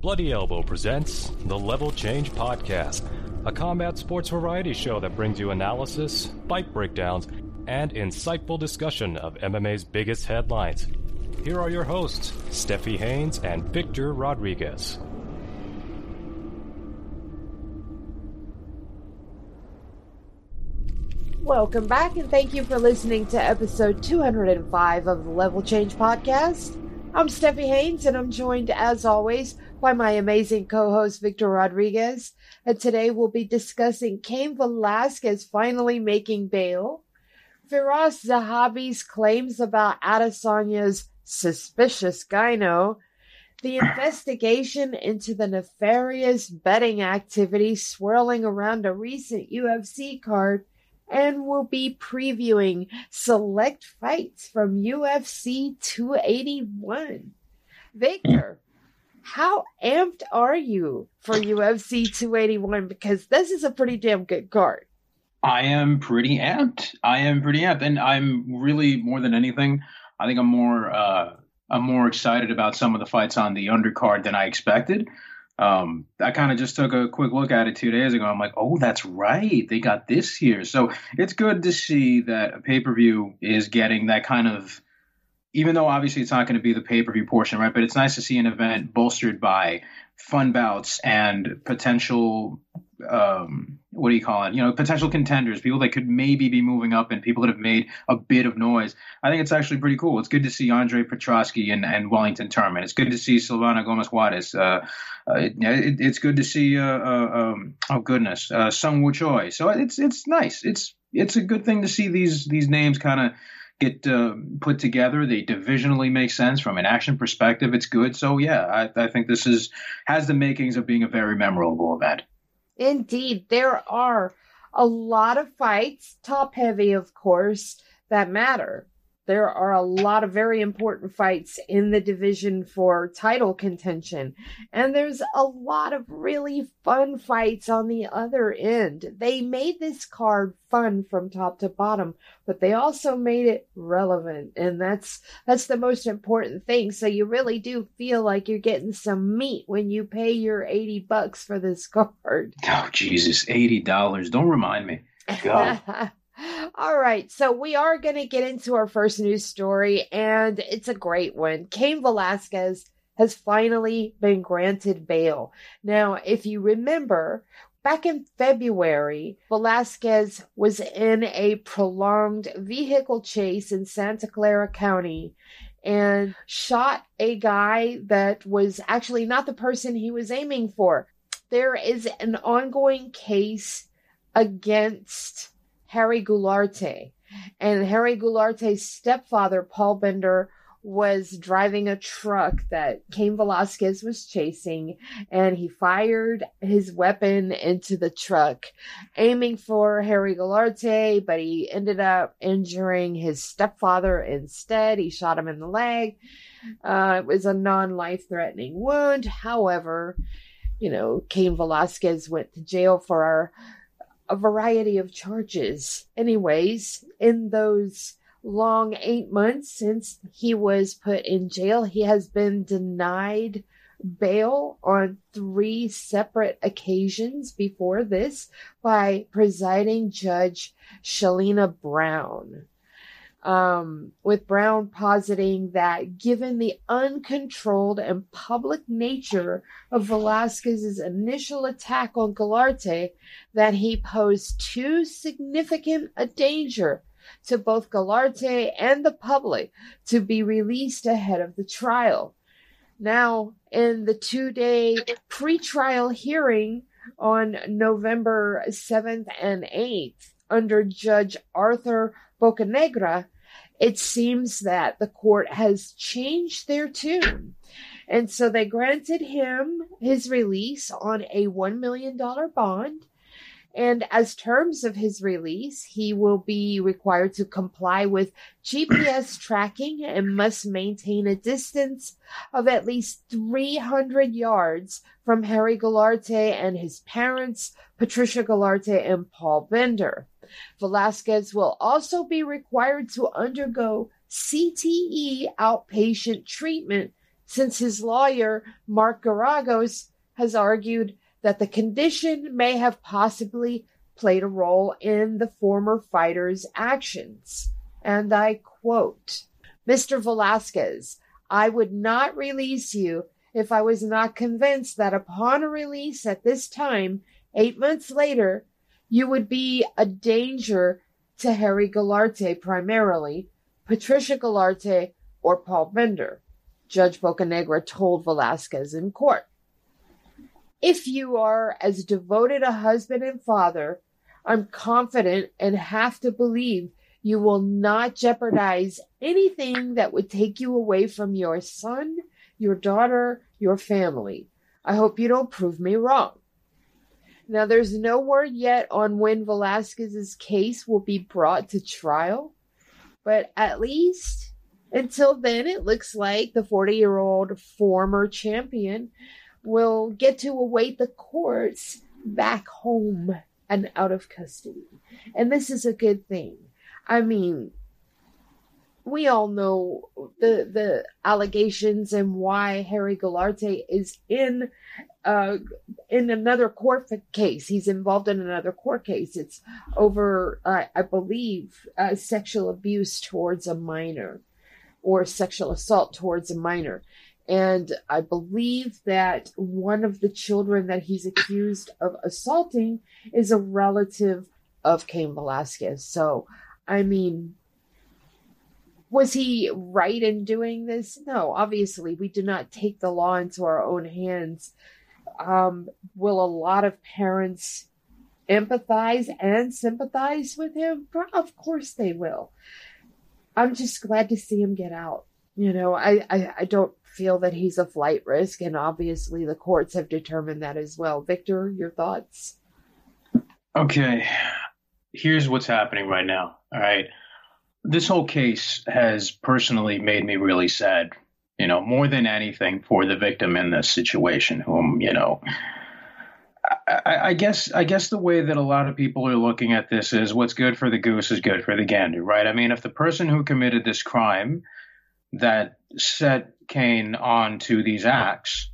Bloody Elbow presents the Level Change Podcast, a combat sports variety show that brings you analysis, fight breakdowns, and insightful discussion of MMA's biggest headlines. Here are your hosts, Stephie Haynes and Victor Rodriguez. Welcome back, and thank you for listening to episode 205 of the Level Change Podcast. I'm Stephie Haynes, and I'm joined, as always, by my amazing co host, Victor Rodriguez. And today we'll be discussing Cain Velasquez finally making bail, Firas Zahabi's claims about Adesanya's suspicious gyno, the investigation into the nefarious betting activity swirling around a recent UFC card, and we'll be previewing select fights from UFC 281. Victor, how amped are you for UFC 281? Because this is a pretty damn good card. I am pretty amped. I am pretty amped, and I'm really more than anything. I think I'm more uh, I'm more excited about some of the fights on the undercard than I expected. Um, I kind of just took a quick look at it two days ago. I'm like, oh, that's right. They got this here. So it's good to see that a pay per view is getting that kind of, even though obviously it's not going to be the pay per view portion, right? But it's nice to see an event bolstered by fun bouts and potential um, what do you call it? You know, potential contenders, people that could maybe be moving up, and people that have made a bit of noise. I think it's actually pretty cool. It's good to see Andre Petroski and, and Wellington Turman. It's good to see Silvana Gomez Juarez. Uh, uh, it, it, it's good to see. Uh, uh um, oh goodness, uh, Sung Woo Choi. So it's it's nice. It's it's a good thing to see these these names kind of get uh, put together. They divisionally make sense from an action perspective. It's good. So yeah, I, I think this is has the makings of being a very memorable event. Indeed, there are a lot of fights, top heavy, of course, that matter there are a lot of very important fights in the division for title contention. And there's a lot of really fun fights on the other end. They made this card fun from top to bottom, but they also made it relevant. And that's that's the most important thing. So you really do feel like you're getting some meat when you pay your 80 bucks for this card. Oh Jesus, $80. Don't remind me. God. All right, so we are going to get into our first news story, and it's a great one. Cain Velasquez has finally been granted bail. Now, if you remember, back in February, Velasquez was in a prolonged vehicle chase in Santa Clara County and shot a guy that was actually not the person he was aiming for. There is an ongoing case against Harry Goularte. And Harry Goularte's stepfather, Paul Bender, was driving a truck that Cain Velasquez was chasing, and he fired his weapon into the truck, aiming for Harry Goularte, but he ended up injuring his stepfather instead. He shot him in the leg. Uh, it was a non life threatening wound. However, you know, Cain Velasquez went to jail for a variety of charges. Anyways, in those long eight months since he was put in jail, he has been denied bail on three separate occasions before this by presiding judge Shelyna Brown um, with Brown positing that given the uncontrolled and public nature of Velasquez's initial attack on Goularte, that he posed too significant a danger to both Goularte and the public to be released ahead of the trial. Now, in the two day pretrial hearing on November 7th and 8th, under Judge Arthur Bocanegra, it seems that the court has changed their tune. And so they granted him his release on a $1 million bond. And as terms of his release, he will be required to comply with GPS tracking and must maintain a distance of at least 300 yards from Harry Goularte and his parents, Patricia Goularte and Paul Bender. Velasquez will also be required to undergo CTE outpatient treatment since his lawyer, Mark Geragos, has argued that the condition may have possibly played a role in the former fighter's actions. And I quote Mr. Velasquez, I would not release you if I was not convinced that upon a release at this time, eight months later, you would be a danger to Harry Goularte primarily, Patricia Goularte, or Paul Bender, Judge Bocanegra told Velasquez in court. If you are as devoted a husband and father, I'm confident and have to believe you will not jeopardize anything that would take you away from your son, your daughter, your family. I hope you don't prove me wrong. Now, there's no word yet on when Velasquez's case will be brought to trial, but at least until then, it looks like the 40 year old former champion will get to await the courts back home and out of custody. And this is a good thing. I mean, we all know the the allegations and why Harry Goularte is in uh in another court case. He's involved in another court case. It's over, uh, I believe, uh, sexual abuse towards a minor or sexual assault towards a minor. And I believe that one of the children that he's accused of assaulting is a relative of Cain Velasquez. So, I mean, was he right in doing this? No, obviously, we do not take the law into our own hands. Um, will a lot of parents empathize and sympathize with him? Of course they will. I'm just glad to see him get out. You know, I, I, I don't feel that he's a flight risk, and obviously the courts have determined that as well. Victor, your thoughts? Okay, here's what's happening right now. All right. This whole case has personally made me really sad, you know, more than anything for the victim in this situation, whom, you know, I, I, guess I guess the way that a lot of people are looking at this is what's good for the goose is good for the gander, right? I mean, if the person who committed this crime that set Cain on to these acts,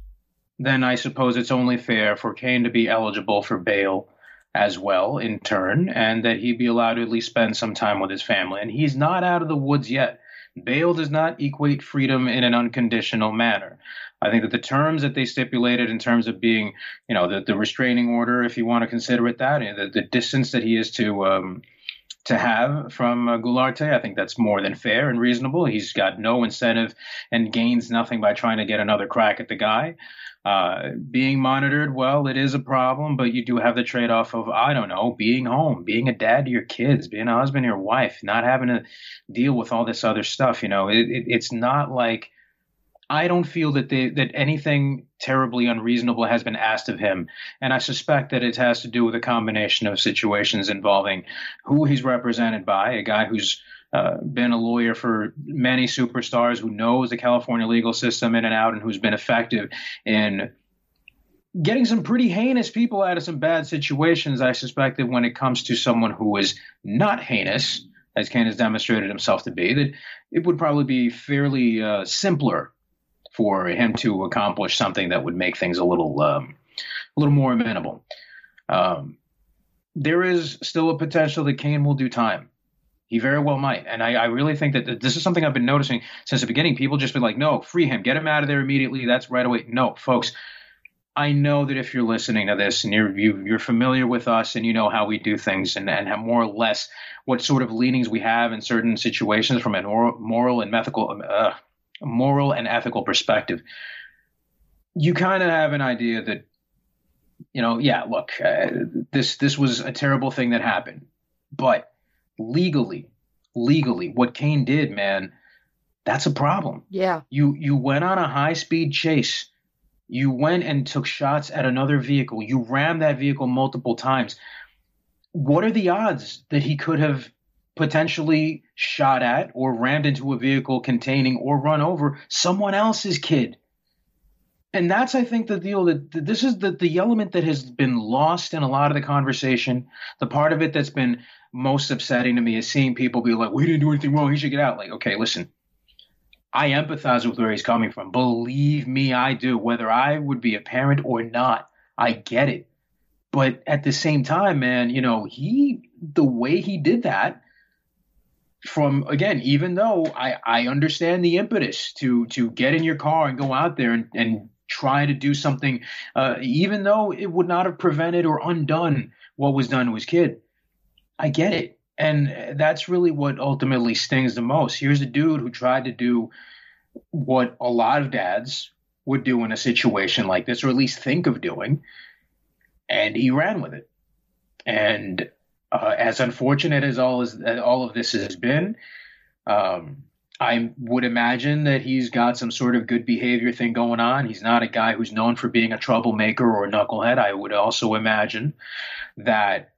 then I suppose it's only fair for Cain to be eligible for bail as well in turn, and that he be allowed to at least spend some time with his family. And he's not out of the woods yet. Bail does not equate freedom in an unconditional manner. I think that the terms that they stipulated in terms of being, you know, the, the restraining order, if you want to consider it that, the, the distance that he is to um, to have from uh, Goularte. I think that's more than fair and reasonable. He's got no incentive and gains nothing by trying to get another crack at the guy. Uh, being monitored, well, it is a problem, but you do have the trade off of, I don't know, being home, being a dad to your kids, being a husband to your wife, not having to deal with all this other stuff. You know, it, it, it's not like I don't feel that they, that anything terribly unreasonable has been asked of him, and I suspect that it has to do with a combination of situations involving who he's represented by, a guy who's uh, been a lawyer for many superstars, who knows the California legal system in and out, and who's been effective in getting some pretty heinous people out of some bad situations. I suspect that when it comes to someone who is not heinous, as Cain has demonstrated himself to be, that it would probably be fairly uh, simpler for him to accomplish something that would make things a little um, a little more amenable. Um, there is still a potential that Cain will do time. He very well might, and I, I really think that this is something I've been noticing since the beginning. People just be like, "No, free him, get him out of there immediately." That's right away. No, folks. I know that if you're listening to this and you're you, are you are familiar with us and you know how we do things and, and have more or less what sort of leanings we have in certain situations from a moral and ethical uh, moral and ethical perspective, you kind of have an idea that, you know, yeah, look, uh, this this was a terrible thing that happened, but legally, legally, what Cain did, man, that's a problem. Yeah. You you went on a high speed chase. You went and took shots at another vehicle. You rammed that vehicle multiple times. What are the odds that he could have potentially shot at or rammed into a vehicle containing or run over someone else's kid. And that's, I think, the deal that, this is the, the element that has been lost in a lot of the conversation. The part of it that's been most upsetting to me is seeing people be like, we didn't do anything wrong. He should get out. Like, okay, listen, I empathize with where he's coming from. Believe me, I do. Whether I would be a parent or not, I get it. But at the same time, man, you know, he, the way he did that, from again, even though I, I understand the impetus to to get in your car and go out there and, and try to do something, uh, even though it would not have prevented or undone what was done to his kid. I get it. And that's really what ultimately stings the most. Here's a dude who tried to do what a lot of dads would do in a situation like this, or at least think of doing, and he ran with it. And uh, as unfortunate as all as all of this has been, um, I would imagine that he's got some sort of good behavior thing going on. He's not a guy who's known for being a troublemaker or a knucklehead. I would also imagine that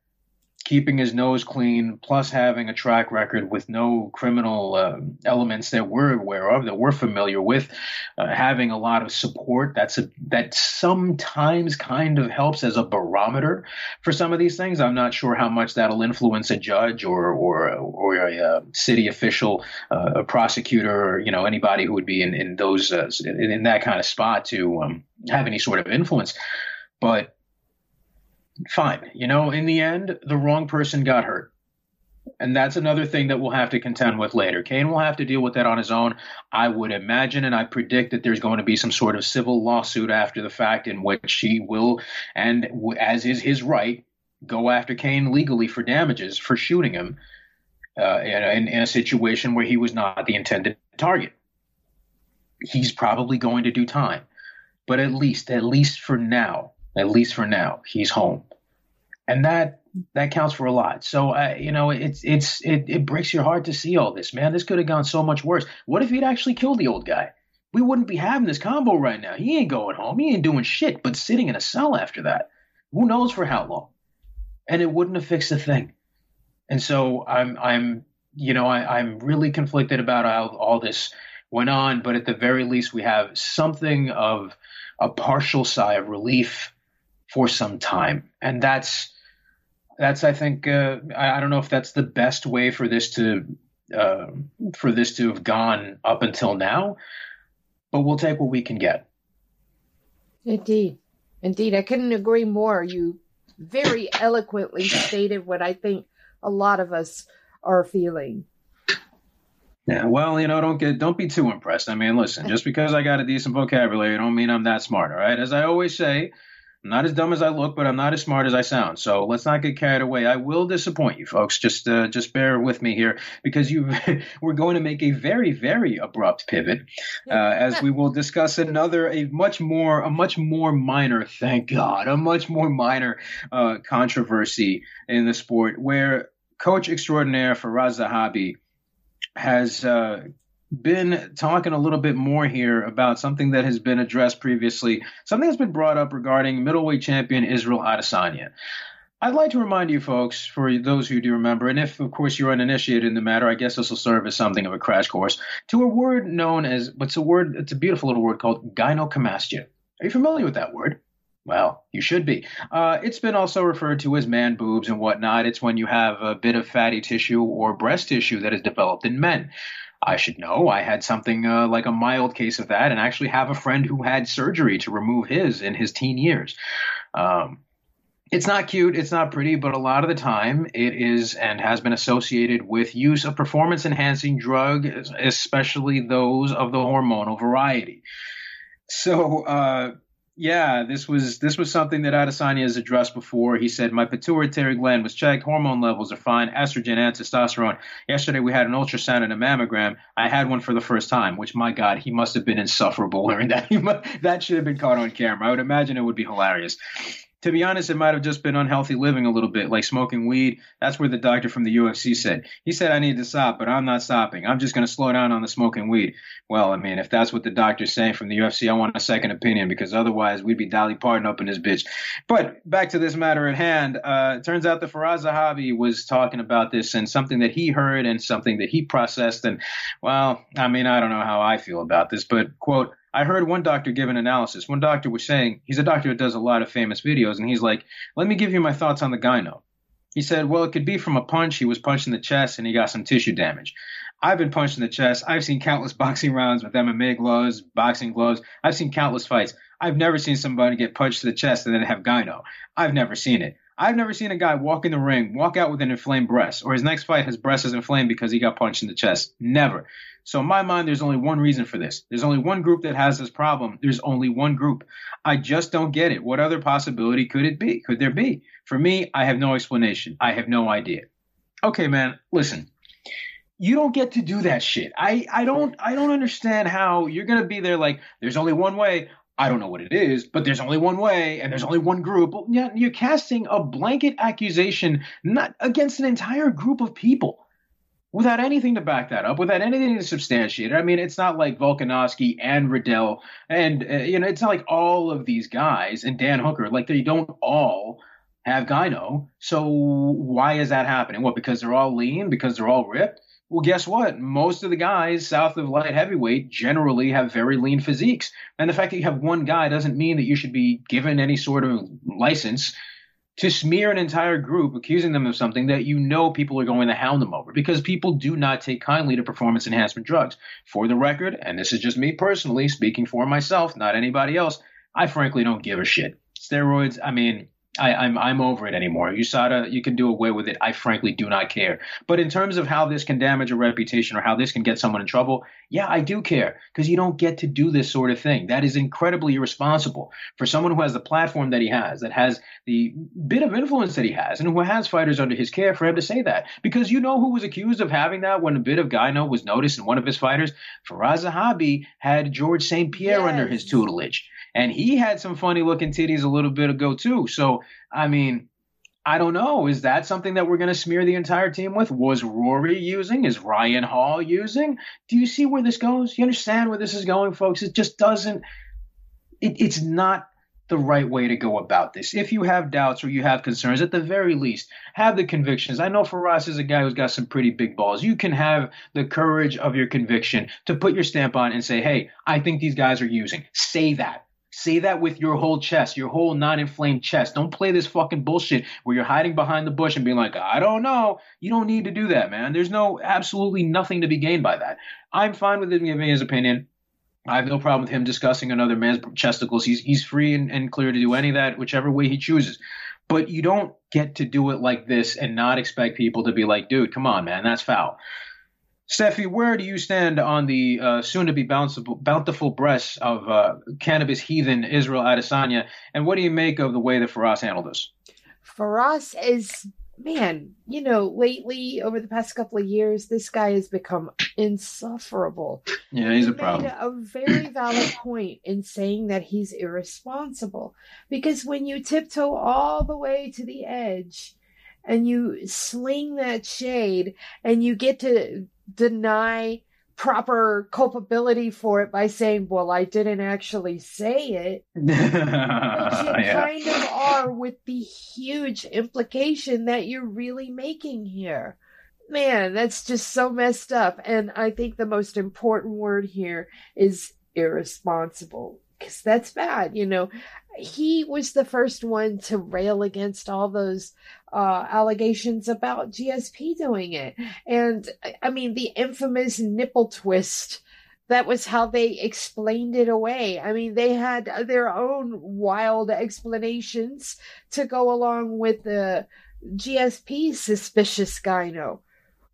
keeping his nose clean, plus having a track record with no criminal uh, elements that we're aware of, that we're familiar with, uh, having a lot of support. That's a that sometimes kind of helps as a barometer for some of these things. I'm not sure how much that'll influence a judge or or or a, uh, city official, uh, a prosecutor, or you know anybody who would be in in those uh, in, in, that kind of spot to um, have any sort of influence, but fine. You know, in the end, the wrong person got hurt. And that's another thing that we'll have to contend with later. Cain will have to deal with that on his own. I would imagine, and I predict that there's going to be some sort of civil lawsuit after the fact in which he will, and as is his right, go after Cain legally for damages for shooting him uh, in, in a situation where he was not the intended target. He's probably going to do time. But at least, at least for now, at least for now, he's home, and that that counts for a lot. So uh, you know, it's it's it, it breaks your heart to see all this, man. This could have gone so much worse. What if he'd actually killed the old guy? We wouldn't be having this combo right now. He ain't going home. He ain't doing shit, but sitting in a cell after that. Who knows for how long? And it wouldn't have fixed a thing. And so I'm I'm you know I, I'm really conflicted about how all this went on, but at the very least we have something of a partial sigh of relief for some time, and that's that's I think uh, I, I, don't know if that's the best way for this to uh, for this to have gone up until now, but we'll take what we can get. Indeed, indeed, I couldn't agree more. You very eloquently stated what I think a lot of us are feeling. Yeah, well, you know, don't get don't be too impressed. I mean, listen, just because I got a decent vocabulary, don't mean I'm that smart. All right, as I always say, I'm not as dumb as I look, but I'm not as smart as I sound. So let's not get carried away. I will disappoint you, folks. Just uh, just bear with me here because you we're going to make a very very abrupt pivot uh, as we will discuss another a much more a much more minor, thank God, a much more minor uh, controversy in the sport where coach extraordinaire Firas Zahabi has uh, been talking a little bit more here about something that has been addressed previously, something that's been brought up regarding middleweight champion Israel Adesanya. I'd like to remind you folks, for those who do remember, and if of course you're uninitiated in the matter, I guess this will serve as something of a crash course, to a word known as, what's a word, it's a beautiful little word called gynecomastia. Are you familiar with that word? Well, you should be. Uh, it's been also referred to as man boobs and whatnot. It's when you have a bit of fatty tissue or breast tissue that is developed in men. I should know. I had something uh, like a mild case of that, and actually have a friend who had surgery to remove his in his teen years. Um, it's not cute, it's not pretty, but a lot of the time it is and has been associated with use of performance enhancing drug, especially those of the hormonal variety. So, uh, yeah, this was this was something that Adesanya has addressed before. He said my pituitary gland was checked, hormone levels are fine, estrogen and testosterone. Yesterday we had an ultrasound and a mammogram. I had one for the first time, which my God, he must have been insufferable during that. that should have been caught on camera. I would imagine it would be hilarious to be honest, it might have just been unhealthy living a little bit, like smoking weed. That's where the doctor from the UFC said. He said, I need to stop, but I'm not stopping. I'm just going to slow down on the smoking weed. Well, I mean, if that's what the doctor's saying from the UFC, I want a second opinion because otherwise we'd be Dolly Parton up in this bitch. But back to this matter at hand. Uh, it turns out that Firas Zahabi was talking about this and something that he heard and something that he processed. And, well, I mean, I don't know how I feel about this, but, quote, I heard one doctor give an analysis. One doctor was saying, he's a doctor that does a lot of famous videos, and he's like, let me give you my thoughts on the gyno. He said, well, it could be from a punch. He was punched in the chest and he got some tissue damage. I've been punched in the chest. I've seen countless boxing rounds with MMA gloves, boxing gloves. I've seen countless fights. I've never seen somebody get punched to the chest and then have gyno. I've never seen it. I've never seen a guy walk in the ring, walk out with an inflamed breast, or his next fight, his breast is inflamed because he got punched in the chest. Never. So in my mind, there's only one reason for this. There's only one group that has this problem. There's only one group. I just don't get it. What other possibility could it be? Could there be? For me, I have no explanation. I have no idea. Okay, man, listen. You don't get to do that shit. I, I don't I don't understand how you're gonna be there like there's only one way. I don't know what it is, but there's only one way and there's only one group. You're casting a blanket accusation not against an entire group of people without anything to back that up, without anything to substantiate it. I mean, it's not like Volkanovski and Riddell, and uh, you know, it's not like all of these guys and Dan Hooker, like they don't all have gyno. So why is that happening? What? Because they're all lean? Because they're all ripped? Well, guess what? Most of the guys south of light heavyweight generally have very lean physiques. And the fact that you have one guy doesn't mean that you should be given any sort of license to smear an entire group, accusing them of something that you know people are going to hound them over because people do not take kindly to performance enhancement drugs. For the record, and this is just me personally speaking for myself, not anybody else, I frankly don't give a shit. Steroids, I mean, I, am I'm, I'm over it anymore. USADA, you can do away with it. I frankly do not care. But in terms of how this can damage a reputation or how this can get someone in trouble, yeah, I do care because you don't get to do this sort of thing. That is incredibly irresponsible for someone who has the platform that he has, that has the bit of influence that he has, and who has fighters under his care for him to say that. Because you know who was accused of having that when a bit of gyno was noticed in one of his fighters? Firas Zahabi had George St. Pierre yes. under his tutelage and he had some funny looking titties a little bit ago too. So I mean, I don't know. Is that something that we're going to smear the entire team with? Was Rory using? Is Ryan Hall using? Do you see where this goes? You understand where this is going, folks? It just doesn't. It, it's not the right way to go about this. If you have doubts or you have concerns, at the very least, have the convictions. I know Firas is a guy who's got some pretty big balls. You can have the courage of your conviction to put your stamp on and say, hey, I think these guys are using. Say that. Say that with your whole chest, your whole non-inflamed chest. Don't play this fucking bullshit where you're hiding behind the bush and being like, I don't know. You don't need to do that, man. There's no absolutely nothing to be gained by that. I'm fine with him giving his opinion. I have no problem with him discussing another man's chesticles. He's he's free and, and clear to do any of that, whichever way he chooses. But you don't get to do it like this and not expect people to be like, dude, come on, man, that's foul. Stephie, where do you stand on the uh, soon-to-be bountiful, bountiful breasts of uh, cannabis heathen Israel Adesanya, and what do you make of the way that Firas handled this? Firas is man, you know, lately over the past couple of years, this guy has become insufferable. Yeah, he's he a problem. a very valid point in saying that he's irresponsible because when you tiptoe all the way to the edge and you sling that shade and you get to deny proper culpability for it by saying, well, I didn't actually say it. you yeah. kind of are with the huge implication that you're really making here. Man, that's just so messed up. And I think the most important word here is irresponsible because that's bad. You know, he was the first one to rail against all those uh, allegations about GSP doing it. And I mean, the infamous nipple twist. That was how they explained it away. I mean, they had their own wild explanations to go along with the GSP suspicious gyno.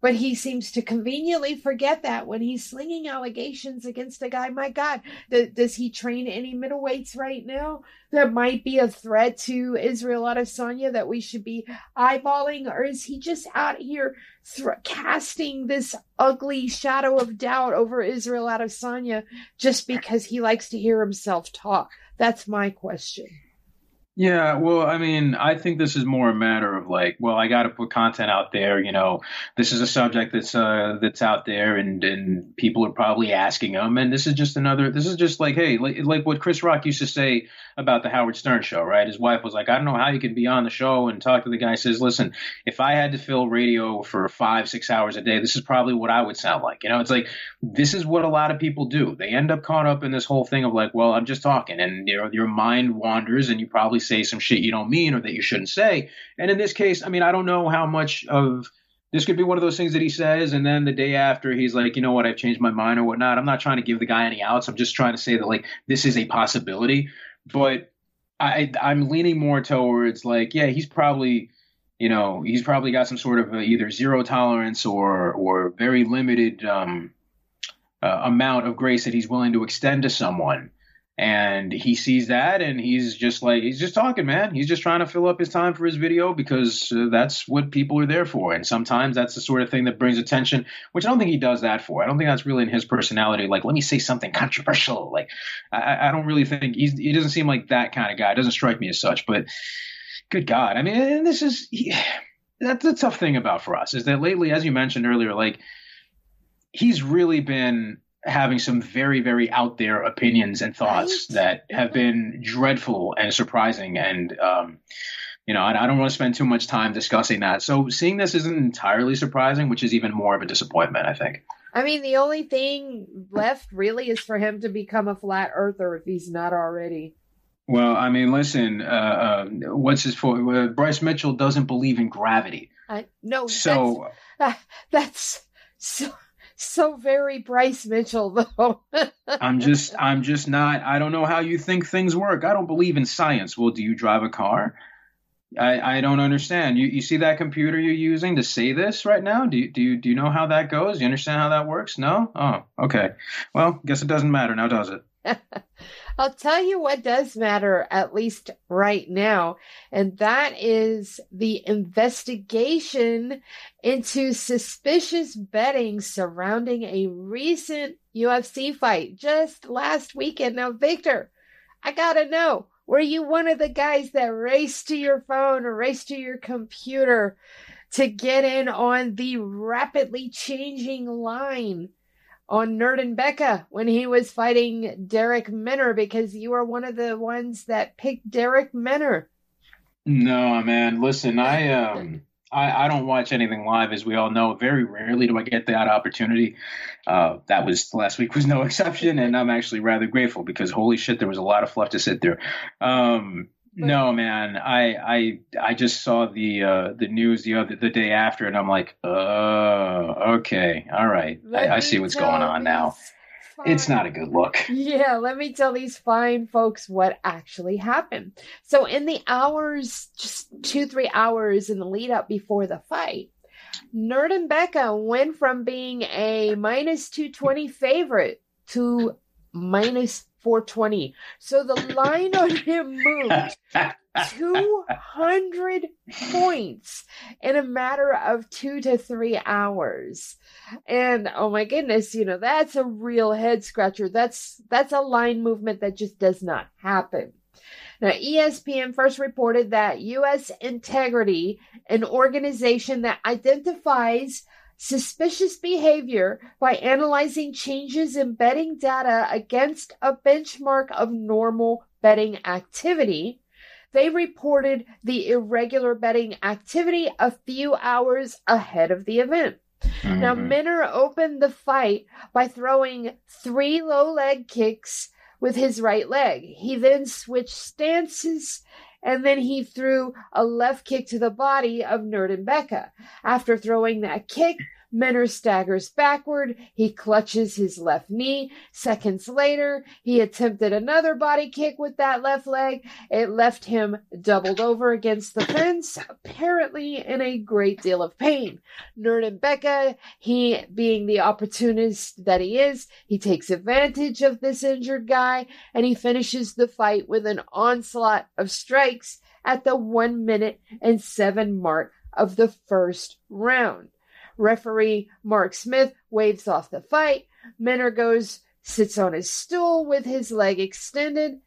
But he seems to conveniently forget that when he's slinging allegations against a guy. My God, th- does he train any middleweights right now that might be a threat to Israel Adesanya that we should be eyeballing? Or is he just out here th- casting this ugly shadow of doubt over Israel Adesanya just because he likes to hear himself talk? That's my question. Yeah, well, I mean, I think this is more a matter of like, well, I got to put content out there. You know, this is a subject that's uh that's out there, and and people are probably asking them, and this is just another. This is just like, hey, like, like what Chris Rock used to say about the Howard Stern show, right? His wife was like, I don't know how you can be on the show and talk to the guy. He Says, listen, if I had to fill radio for five, six hours a day, this is probably what I would sound like. You know, it's like this is what a lot of people do. They end up caught up in this whole thing of like, well, I'm just talking, and you know, your mind wanders, and you probably say some shit you don't mean or that you shouldn't say. And in this case, I mean, I don't know how much of this could be one of those things that he says, and then the day after he's like, you know what, I've changed my mind or whatnot. I'm not trying to give the guy any outs. I'm just trying to say that like this is a possibility. But I I'm leaning more towards like, yeah, he's probably you know he's probably got some sort of either zero tolerance or or very limited um, uh, amount of grace that he's willing to extend to someone and he sees that and he's just like he's just talking man. He's just trying to fill up his time for his video because uh, that's what people are there for. And sometimes that's the sort of thing that brings attention which i don't think he does that for. I don't think that's really in his personality. Like let me say something controversial. Like i, I don't really think he's, he doesn't seem like that kind of guy. It doesn't strike me as such but good god. I mean and this is he, that's the tough thing about Firas is that lately as you mentioned earlier like he's really been having some very, very out there opinions and thoughts right? that have been dreadful and surprising. And, um, you know, I, I don't want to spend too much time discussing that. So seeing this isn't entirely surprising, which is even more of a disappointment, I think. I mean, the only thing left really is for him to become a flat earther if he's not already. Well, I mean, listen, uh, uh, what's his for? Uh, Bryce Mitchell doesn't believe in gravity. I, no, so that's, that's so so very Bryce Mitchell though. I'm just I'm just not I don't know how you think things work. I don't believe in science. Well, do you drive a car? I, I don't understand. You you see that computer you're using to say this right now? Do you, do you do you know how that goes? Do You understand how that works? No? Oh, okay. Well, guess it doesn't matter now, does it? I'll tell you what does matter, at least right now, and that is the investigation into suspicious betting surrounding a recent UFC fight just last weekend. Now, Victor, I gotta know, were you one of the guys that raced to your phone or raced to your computer to get in on the rapidly changing line? On Nuerdanbieke when he was fighting Derek Minner because you are one of the ones that picked Derek Minner. No, man. Listen, I um I, I don't watch anything live, as we all know. Very rarely do I get that opportunity. Uh, that was last week was no exception, and I'm actually rather grateful because holy shit, there was a lot of fluff to sit through. Um, no, man. I I I just saw the uh, the news the other the day after, and I'm like, oh, okay, all right. I, I, see what's going on now. Fine. It's not a good look. Yeah, let me tell these fine folks what actually happened. So, in the hours, just two three hours in the lead up before the fight, Nuerdanbieke went from being a minus two twenty favorite to minus 420. So the line on him moved 200 points in a matter of two to three hours. And oh my goodness, you know, that's a real head scratcher. That's, that's a line movement that just does not happen. Now, ESPN first reported that U.S. Integrity, an organization that identifies suspicious behavior by analyzing changes in betting data against a benchmark of normal betting activity. They reported the irregular betting activity a few hours ahead of the event. Mm-hmm. Now, Minner opened the fight by throwing three low leg kicks with his right leg. He then switched stances and then he threw a left kick to the body of Becca. After throwing that kick, Minner staggers backward. He clutches his left knee. Seconds later, he attempted another body kick with that left leg. It left him doubled over against the fence, apparently in a great deal of pain. Becca, he being the opportunist that he is, he takes advantage of this injured guy and he finishes the fight with an onslaught of strikes at the one minute and seven mark of the first round. Referee Mark Smith waves off the fight. Minner goes, sits on his stool with his leg extended.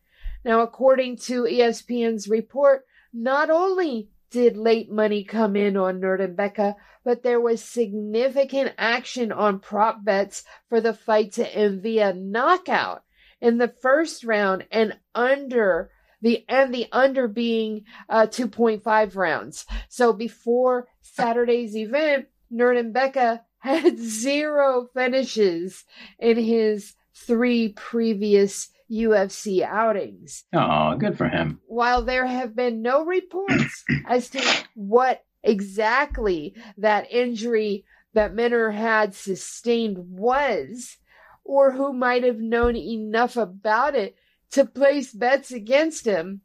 Now, according to ESPN's report, not only did late money come in on Becca, but there was significant action on prop bets for the fight to end via knockout in the first round and under the and the under being uh, 2.5 rounds. So before Saturday's event, Becca had zero finishes in his three previous UFC outings. Oh, good for him. While there have been no reports as to what exactly that injury that Minner had sustained was, or who might have known enough about it to place bets against him,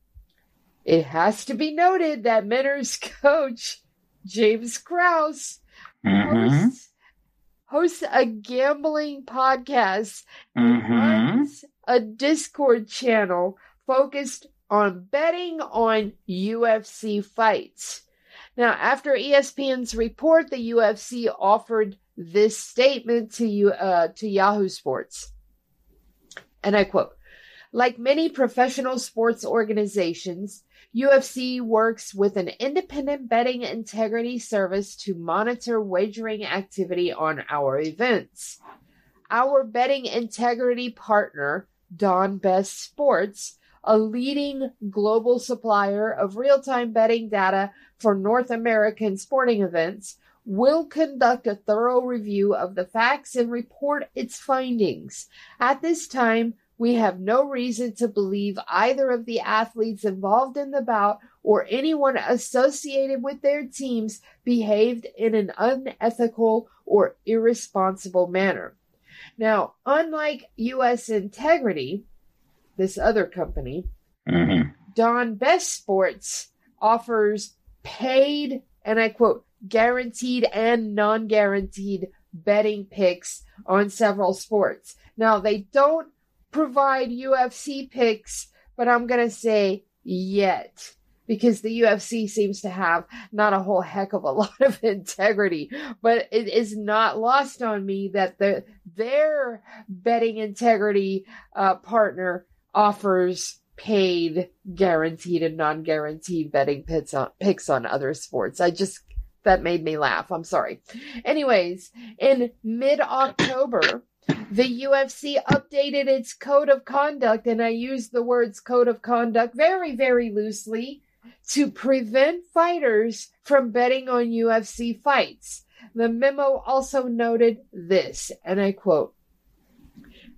it has to be noted that Minner's coach, James Krause, Mm-hmm. hosts, hosts a gambling podcast and Mm-hmm. runs a Discord channel focused on betting on UFC fights. Now, after ESPN's report, the UFC offered this statement to you uh, to Yahoo Sports, and I quote: "Like many professional sports organizations, UFC works with an independent betting integrity service to monitor wagering activity on our events. Our betting integrity partner, Don Best Sports, a leading global supplier of real time betting data for North American sporting events, will conduct a thorough review of the facts and report its findings. At this time, we have no reason to believe either of the athletes involved in the bout or anyone associated with their teams behaved in an unethical or irresponsible manner. Now, unlike US Integrity, this other company, Mm-hmm. Don Best Sports offers paid, and I quote, guaranteed and non guaranteed betting picks on several sports. Now, they don't provide UFC picks, but I'm going to say yet. Because the UFC seems to have not a whole heck of a lot of integrity, but it is not lost on me that the their betting integrity uh, partner offers paid, guaranteed, and non-guaranteed betting picks on, picks on other sports. I just that made me laugh. I'm sorry. Anyways, in mid-October, the UFC updated its code of conduct, and I use the words code of conduct very, very loosely to prevent fighters from betting on UFC fights. The memo also noted this, and I quote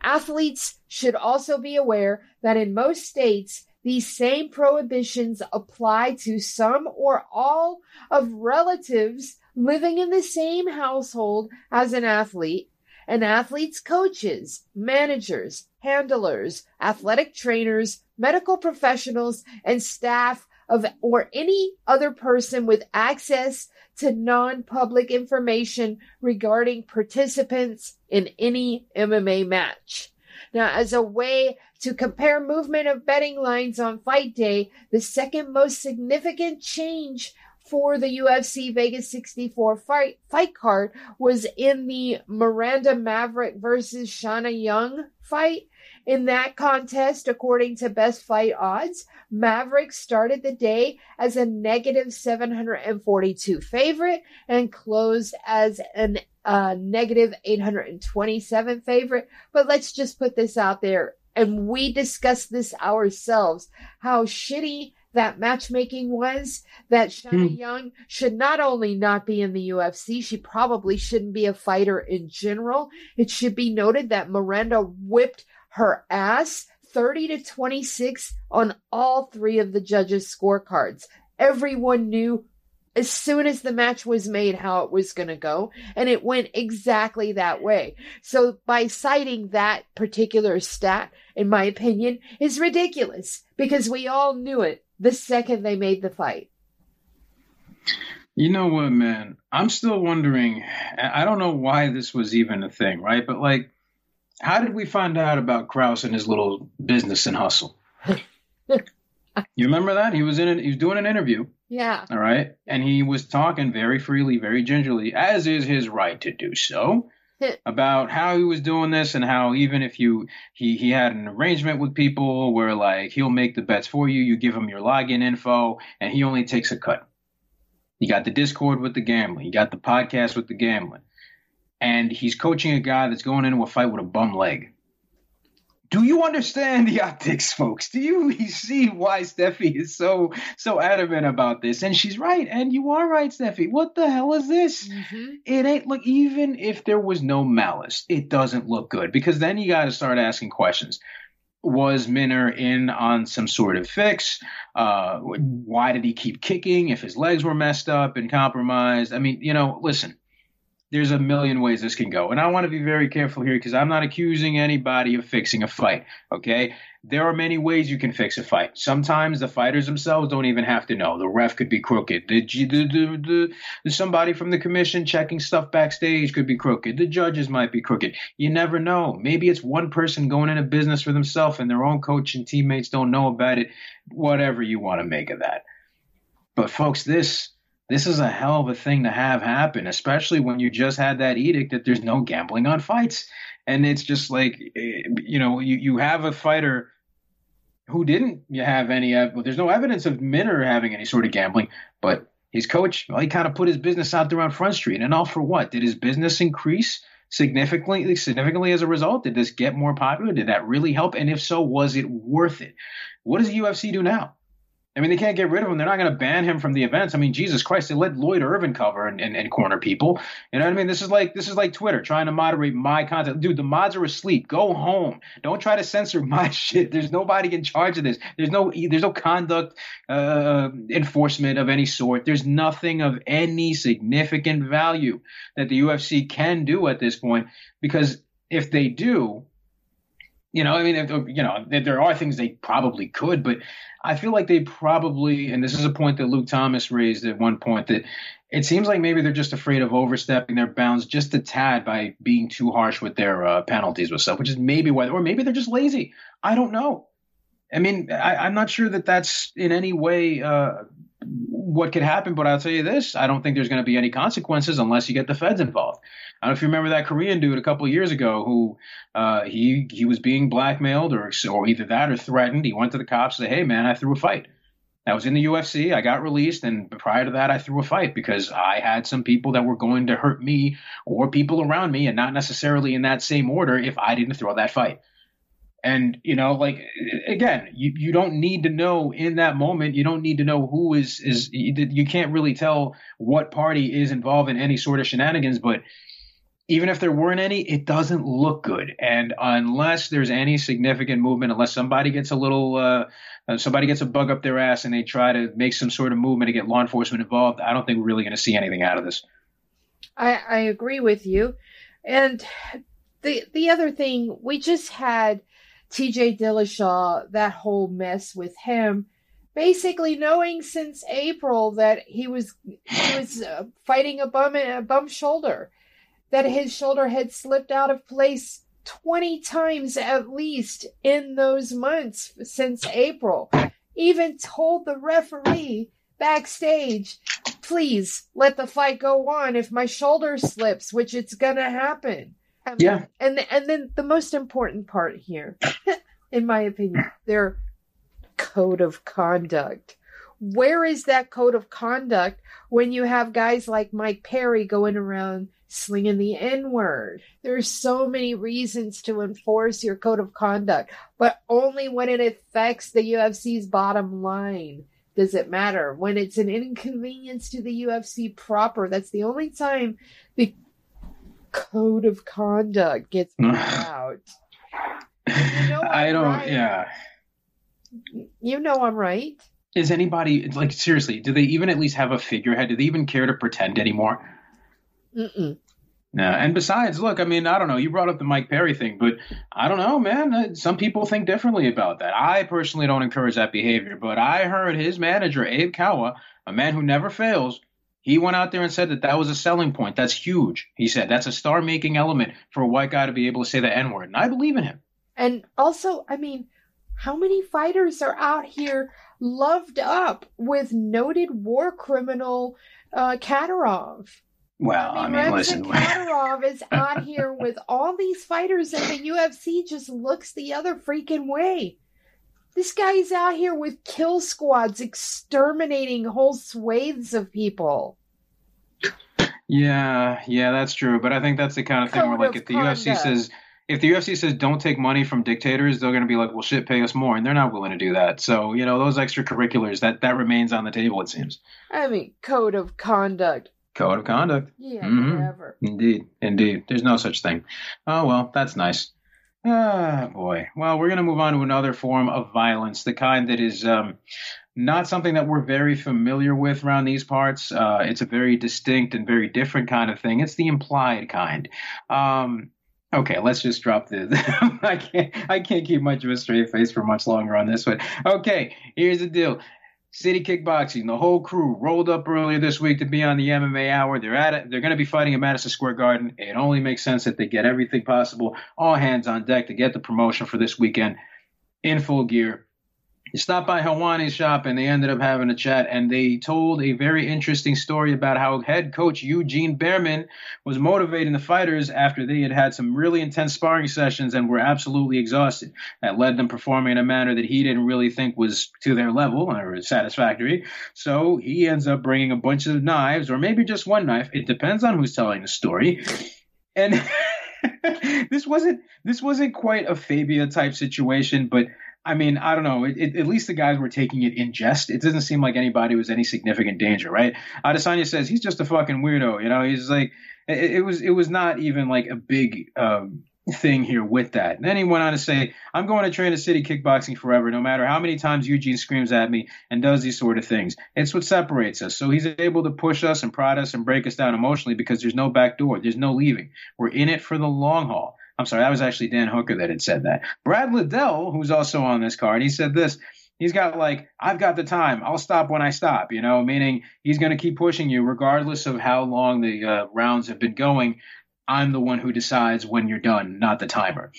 Athletes should also be aware that in most states, these same prohibitions apply to some or all of relatives living in the same household as an athlete, and athletes' coaches, managers, handlers, athletic trainers, medical professionals, and staff of or any other person with access to non-public information regarding participants in any MMA match. Now, as a way to compare movement of betting lines on fight day, the second most significant change for the UFC Vegas 64 fight, fight card was in the Miranda Maverick versus Shana Young fight. In that contest, according to best fight odds, Maverick started the day as a negative 742 favorite and closed as an uh, negative 827 favorite. But let's just put this out there. And we discussed this ourselves how shitty that matchmaking was that Shana Hmm. Young should not only not be in the UFC, she probably shouldn't be a fighter in general. It should be noted that Miranda whipped her ass 30 to 26 on all three of the judges' scorecards. Everyone knew as soon as the match was made how it was going to go, and it went exactly that way. So, by citing that particular stat, in my opinion, is ridiculous because we all knew it the second they made the fight. You know what, man? I'm still wondering. I don't know why this was even a thing, right? But like, how did we find out about Krause and his little business and hustle? you remember that he was in it? He was doing an interview, Yeah. all right, and he was talking very freely, very gingerly, as is his right to do so, about how he was doing this and how even if you he he had an arrangement with people where like he'll make the bets for you, you give him your login info, and he only takes a cut. You got the Discord with the gambling. You got the podcast with the gambling. And he's coaching a guy that's going into a fight with a bum leg. Do you understand the optics, folks? Do you see why Stephie is so so adamant about this? And she's right, and you are right, Stephie. What the hell is this? Mhm. It ain't like even if there was no malice, it doesn't look good because then you got to start asking questions. was Minner in on some sort of fix? Uh, why did he keep kicking if his legs were messed up and compromised? I mean, you know, listen, there's a million ways this can go. And I want to be very careful here because I'm not accusing anybody of fixing a fight. Okay there are many ways you can fix a fight. Sometimes the fighters themselves don't even have to know. The ref could be crooked. The, the, the, somebody from the commission checking stuff backstage could be crooked. The judges might be crooked. You never know. Maybe it's one person going into business for themselves and their own coach and teammates don't know about it. Whatever you want to make of that. But folks, this this is a hell of a thing to have happen, especially when you just had that edict that there's no gambling on fights. And it's just like, eh, you know, you, you have a fighter who didn't have any. Well, there's no evidence of Minner having any sort of gambling, but his coach, well, he kind of put his business out there on Front Street, and all for what? Did his business increase significantly? Significantly as a result, did this get more popular? Did that really help? And if so, was it worth it? What does the UFC do now? I mean, they can't get rid of him. They're not going to ban him from the events. I mean, Jesus Christ, they let Lloyd Irvin cover and, and, and, corner people. You know what I mean? This is like this is like Twitter trying to moderate my content. Dude, the mods are asleep. Go home. Don't try to censor my shit. There's nobody in charge of this. There's no there's no conduct uh, enforcement of any sort. There's nothing of any significant value that the UFC can do at this point because if they do, you know, I mean, you know, there are things they probably could, but I feel like they probably, and this is a point that Luke Thomas raised at one point, that it seems like maybe they're just afraid of overstepping their bounds just a tad by being too harsh with their uh, penalties with stuff, which is maybe why, or maybe they're just lazy. I don't know. I mean, I, am not sure that that's in any way uh, what could happen, but I'll tell you this: I don't think there's going to be any consequences unless you get the feds involved. I don't know if you remember that Korean dude a couple years ago who uh, he he was being blackmailed or or either that or threatened. He went to the cops and said, "Hey man, I threw a fight." I was in the UFC. I got released, and prior to that, I threw a fight because I had some people that were going to hurt me or people around me, and not necessarily in that same order if I didn't throw that fight. And you know, like again, you, you don't need to know in that moment. You don't need to know who is is you can't really tell what party is involved in any sort of shenanigans, but even if there weren't any, it doesn't look good. And unless there's any significant movement, unless somebody gets a little, uh, uh, somebody gets a bug up their ass and they try to make some sort of movement to get law enforcement involved, I don't think we're really going to see anything out of this. I, I agree with you. And the the other thing, we just had T.J. Dillashaw, that whole mess with him basically knowing since April that he was he was uh, fighting a bum a bum shoulder that his shoulder had slipped out of place 20 times at least in those months since April. Even told the referee backstage, please let the fight go on if my shoulder slips, which it's gonna happen. Um, yeah. And and then the most important part here, in my opinion, their code of conduct. Where is that code of conduct when you have guys like Mike Perry going around slinging the N word. There's so many reasons to enforce your code of conduct, but only when it affects the UFC's bottom line does it matter. When it's an inconvenience to the UFC proper, that's the only time the code of conduct gets out. You know I don't, right. yeah. You know I'm right. Is anybody, like, seriously, do they even at least have a figurehead? Do they even care to pretend anymore? Mm-mm. Yeah, and besides, look, I mean, I don't know. You brought up the Mike Perry thing, but I don't know, man. Uh, some people think differently about that. I personally don't encourage that behavior, but I heard his manager, Abe Kawa, a man who never fails, he went out there and said that that was a selling point. That's huge. He said that's a star making element for a white guy to be able to say the N word. And I believe in him. And also, I mean, how many fighters are out here loved up with noted war criminal uh, Kadyrov? Well, I mean, I mean listen. Kadyrov is out here with all these fighters, and the UFC just looks the other freaking way. This guy's out here with kill squads exterminating whole swathes of people. Yeah, yeah, that's true. But I think that's the kind of thing Code where, like, if the conduct. UFC says if the UFC says don't take money from dictators, they're going to be like, well, shit, pay us more, and they're not willing to do that. So you know, those extracurriculars that that remains on the table. It seems. I mean, code of conduct. Code of conduct. Yeah, mm-hmm. Indeed, indeed. There's no such thing. Oh well, that's nice. Ah, boy. Well, we're going to move on to another form of violence, the kind that is um, not something that we're very familiar with around these parts. Uh, it's a very distinct and very different kind of thing. It's the implied kind. Um, okay, let's just drop this. I can't. I can't keep much of a straight face for much longer on this one. Okay, here's the deal. City Kickboxing, the whole crew rolled up earlier this week to be on the MMA Hour. They're at it. They're going to be fighting at Madison Square Garden. It only makes sense that they get everything possible, all hands on deck to get the promotion for this weekend in full gear. He stopped by Helwani's shop and they ended up having a chat and they told a very interesting story about how head coach Eugene Bareman was motivating the fighters after they had had some really intense sparring sessions and were absolutely exhausted. That led them performing in a manner that he didn't really think was to their level or satisfactory. So he ends up bringing a bunch of knives or maybe just one knife. It depends on who's telling the story. And this wasn't this wasn't quite a Fabia type situation, but I mean, I don't know. It, it, at least the guys were taking it in jest. It doesn't seem like anybody was any significant danger, right? Adesanya says he's just a fucking weirdo. You know, he's like, it, it was it was not even like a big um, thing here with that. And then he went on to say, I'm going to train a city kickboxing forever, no matter how many times Eugene screams at me and does these sort of things. It's what separates us. So he's able to push us and prod us and break us down emotionally because there's no back door. There's no leaving. We're in it for the long haul. I'm sorry, that was actually Dan Hooker that had said that. Brad Riddell, who's also on this card, he said this. He's got like, I've got the time. I'll stop when I stop, you know, meaning he's going to keep pushing you regardless of how long the uh, rounds have been going. I'm the one who decides when you're done, not the timer.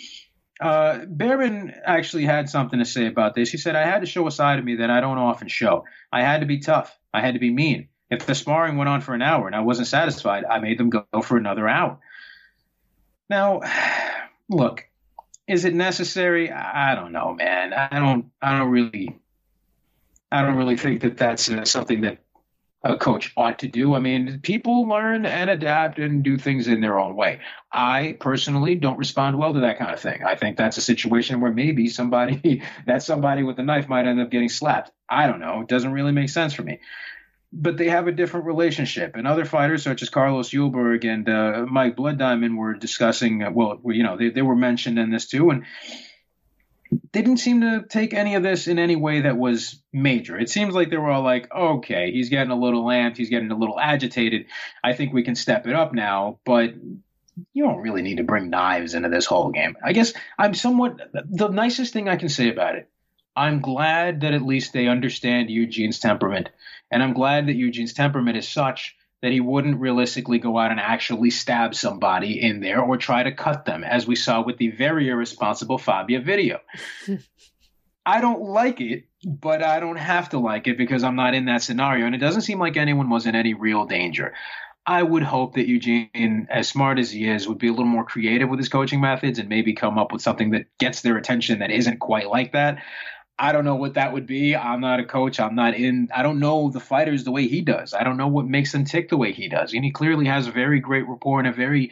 Uh, Bareman actually had something to say about this. He said, I had to show a side of me that I don't often show. I had to be tough. I had to be mean. If the sparring went on for an hour and I wasn't satisfied, I made them go for another hour. Now, look, is it necessary? I don't know, man. I don't. I don't really. I don't really think that that's uh, something that a coach ought to do. I mean, people learn and adapt and do things in their own way. I personally don't respond well to that kind of thing. I think that's a situation where maybe somebody that somebody with a knife might end up getting slapped. I don't know. It doesn't really make sense for me but they have a different relationship. And other fighters, such as Carlos Ulberg and uh, Mike Blood Diamond, were discussing. Uh, well, you know, they, they were mentioned in this too, and they didn't seem to take any of this in any way that was major. It seems like they were all like, okay, he's getting a little amped, he's getting a little agitated. I think we can step it up now, but you don't really need to bring knives into this whole game. I guess I'm somewhat the nicest thing I can say about it. I'm glad that at least they understand Eugene's temperament and I'm glad that Eugene's temperament is such that he wouldn't realistically go out and actually stab somebody in there or try to cut them, as we saw with the very irresponsible Fabia video. I don't like it, but I don't have to like it because I'm not in that scenario. And it doesn't seem like anyone was in any real danger. I would hope that Eugene, as smart as he is, would be a little more creative with his coaching methods and maybe come up with something that gets their attention that isn't quite like that. I don't know what that would be. I'm not a coach. I'm not in. I don't know the fighters the way he does. I don't know what makes them tick the way he does. And he clearly has a very great rapport and a very,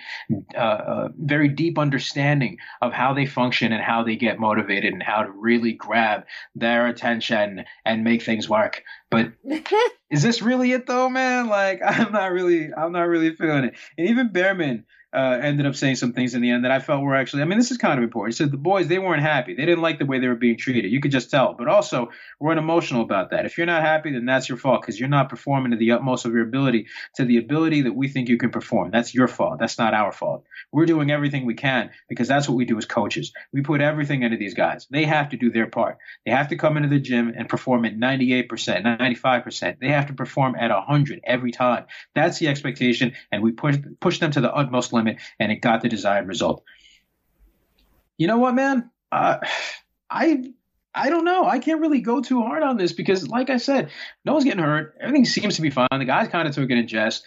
uh, uh, very deep understanding of how they function and how they get motivated and how to really grab their attention and make things work. But is this really it though, man? Like I'm not really, I'm not really feeling it. And even Bareman uh, ended up saying some things in the end that I felt were actually, I mean, this is kind of important. He said the boys, they weren't happy. They didn't like the way they were being treated. You could just tell. But also, we're emotional about that. If you're not happy, then that's your fault because you're not performing to the utmost of your ability, to the ability that we think you can perform. That's your fault. That's not our fault. We're doing everything we can because that's what we do as coaches. We put everything into these guys. They have to do their part. They have to come into the gym and perform at 98%, 95%. They have to perform at 100 every time. That's the expectation, and we push, push them to the utmost limit and it got the desired result. You know what, man? Uh, I I don't know. I can't really go too hard on this because, like I said, no one's getting hurt. Everything seems to be fine. The guys kind of took it in jest.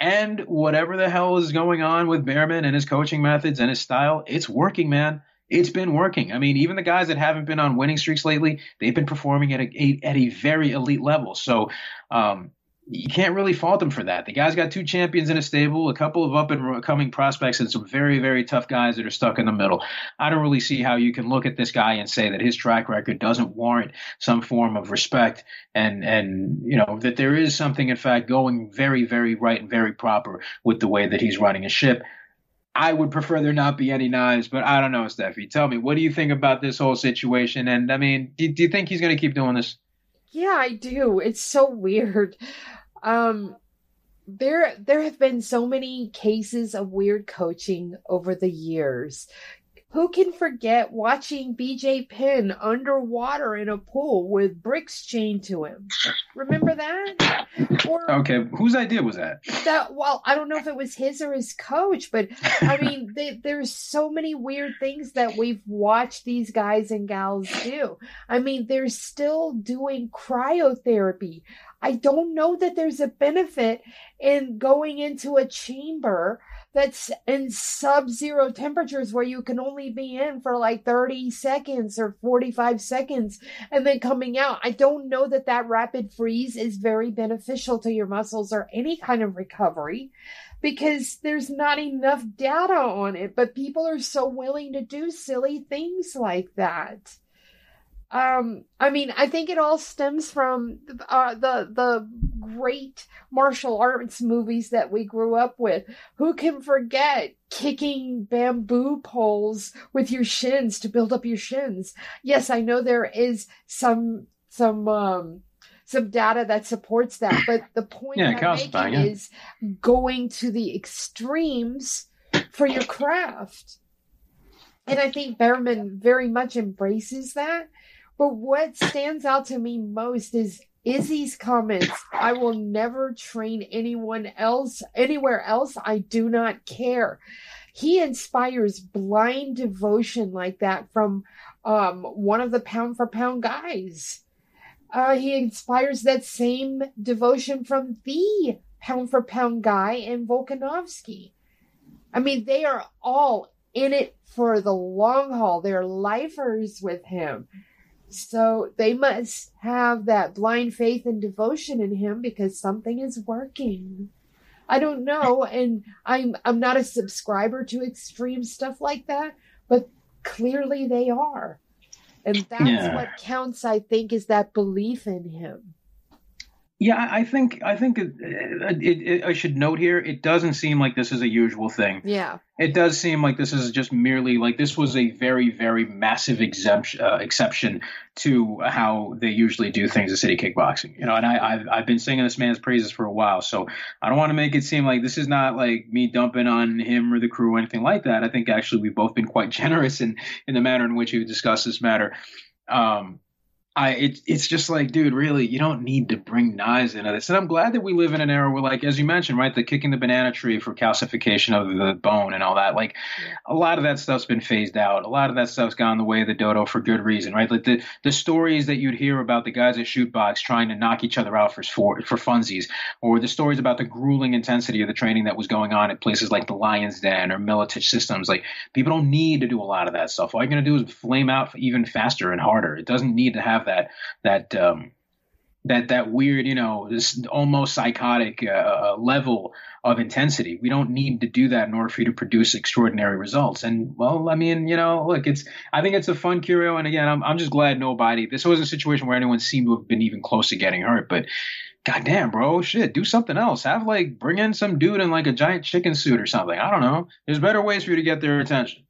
And whatever the hell is going on with Bareman and his coaching methods and his style, it's working, man. It's been working. I mean, even the guys that haven't been on winning streaks lately, they've been performing at a, at a very elite level. So, um, you can't really fault him for that. The guy's got two champions in a stable, a couple of up and coming prospects, and some very, very tough guys that are stuck in the middle. I don't really see how you can look at this guy and say that his track record doesn't warrant some form of respect and, and, you know, that there is something, in fact, going very, very right and very proper with the way that he's running a ship. I would prefer there not be any knives, but I don't know, Stephie. Tell me, what do you think about this whole situation? And I mean, do, do you think he's going to keep doing this? Yeah, I do. It's so weird. Um, there, there have been so many cases of weird coaching over the years. Who can forget watching BJ Penn underwater in a pool with bricks chained to him? Remember that? Or okay, whose idea was that? That well, I don't know if it was his or his coach, but I mean, they, there's so many weird things that we've watched these guys and gals do. I mean, they're still doing cryotherapy. I don't know that there's a benefit in going into a chamber that's in sub zero temperatures where you can only be in for like 30 seconds or 45 seconds and then coming out. I don't know that that rapid freeze is very beneficial to your muscles or any kind of recovery because there's not enough data on it, but people are so willing to do silly things like that. Um, I mean, I think it all stems from uh, the the great martial arts movies that we grew up with. Who can forget kicking bamboo poles with your shins to build up your shins? Yes, I know there is some some um, some data that supports that, but the point yeah, I'm making bang, yeah. is going to the extremes for your craft. And I think Bareman very much embraces that but what stands out to me most is Izzy's comments. I will never train anyone else anywhere else. I do not care. He inspires blind devotion like that from um, one of the pound for pound guys. Uh, he inspires that same devotion from the pound for pound guy in Volkanovski. I mean, they are all in it for the long haul. They're lifers with him. So they must have that blind faith and devotion in him because something is working. I don't know, and I'm I'm not a subscriber to extreme stuff like that, but clearly they are. And that's yeah. what counts, I think, is that belief in him. Yeah, I think I think it, it, it, I should note here. It doesn't seem like this is a usual thing. Yeah, it does seem like this is just merely like this was a very very massive exemption uh, exception to how they usually do things at city kickboxing. You know, and I I've, I've been singing this man's praises for a while, so I don't want to make it seem like this is not like me dumping on him or the crew or anything like that. I think actually we've both been quite generous in in the manner in which we discuss this matter. Um, I it, it's just like, dude, really, you don't need to bring knives into this. And I'm glad that we live in an era where, like, as you mentioned, right, the kicking the banana tree for calcification of the bone and all that. Like, a lot of that stuff's been phased out. A lot of that stuff's gone the way of the dodo for good reason, right? Like the the stories that you'd hear about the guys at Chute Boxe trying to knock each other out for for, for funsies, or the stories about the grueling intensity of the training that was going on at places like the Lions Den or Miletich Systems. Like, people don't need to do a lot of that stuff. All you're gonna do is flame out even faster and harder. It doesn't need to have have that that um, that that weird, you know, this almost psychotic uh, uh, level of intensity. We don't need to do that in order for you to produce extraordinary results. And well, I mean, you know, look, it's I think it's a fun curio. And again, I'm I'm just glad nobody. This was a situation where anyone seemed to have been even close to getting hurt, but. Goddamn, bro, shit, do something else. Have like bring in some dude in like a giant chicken suit or something. I don't know. There's better ways for you to get their attention.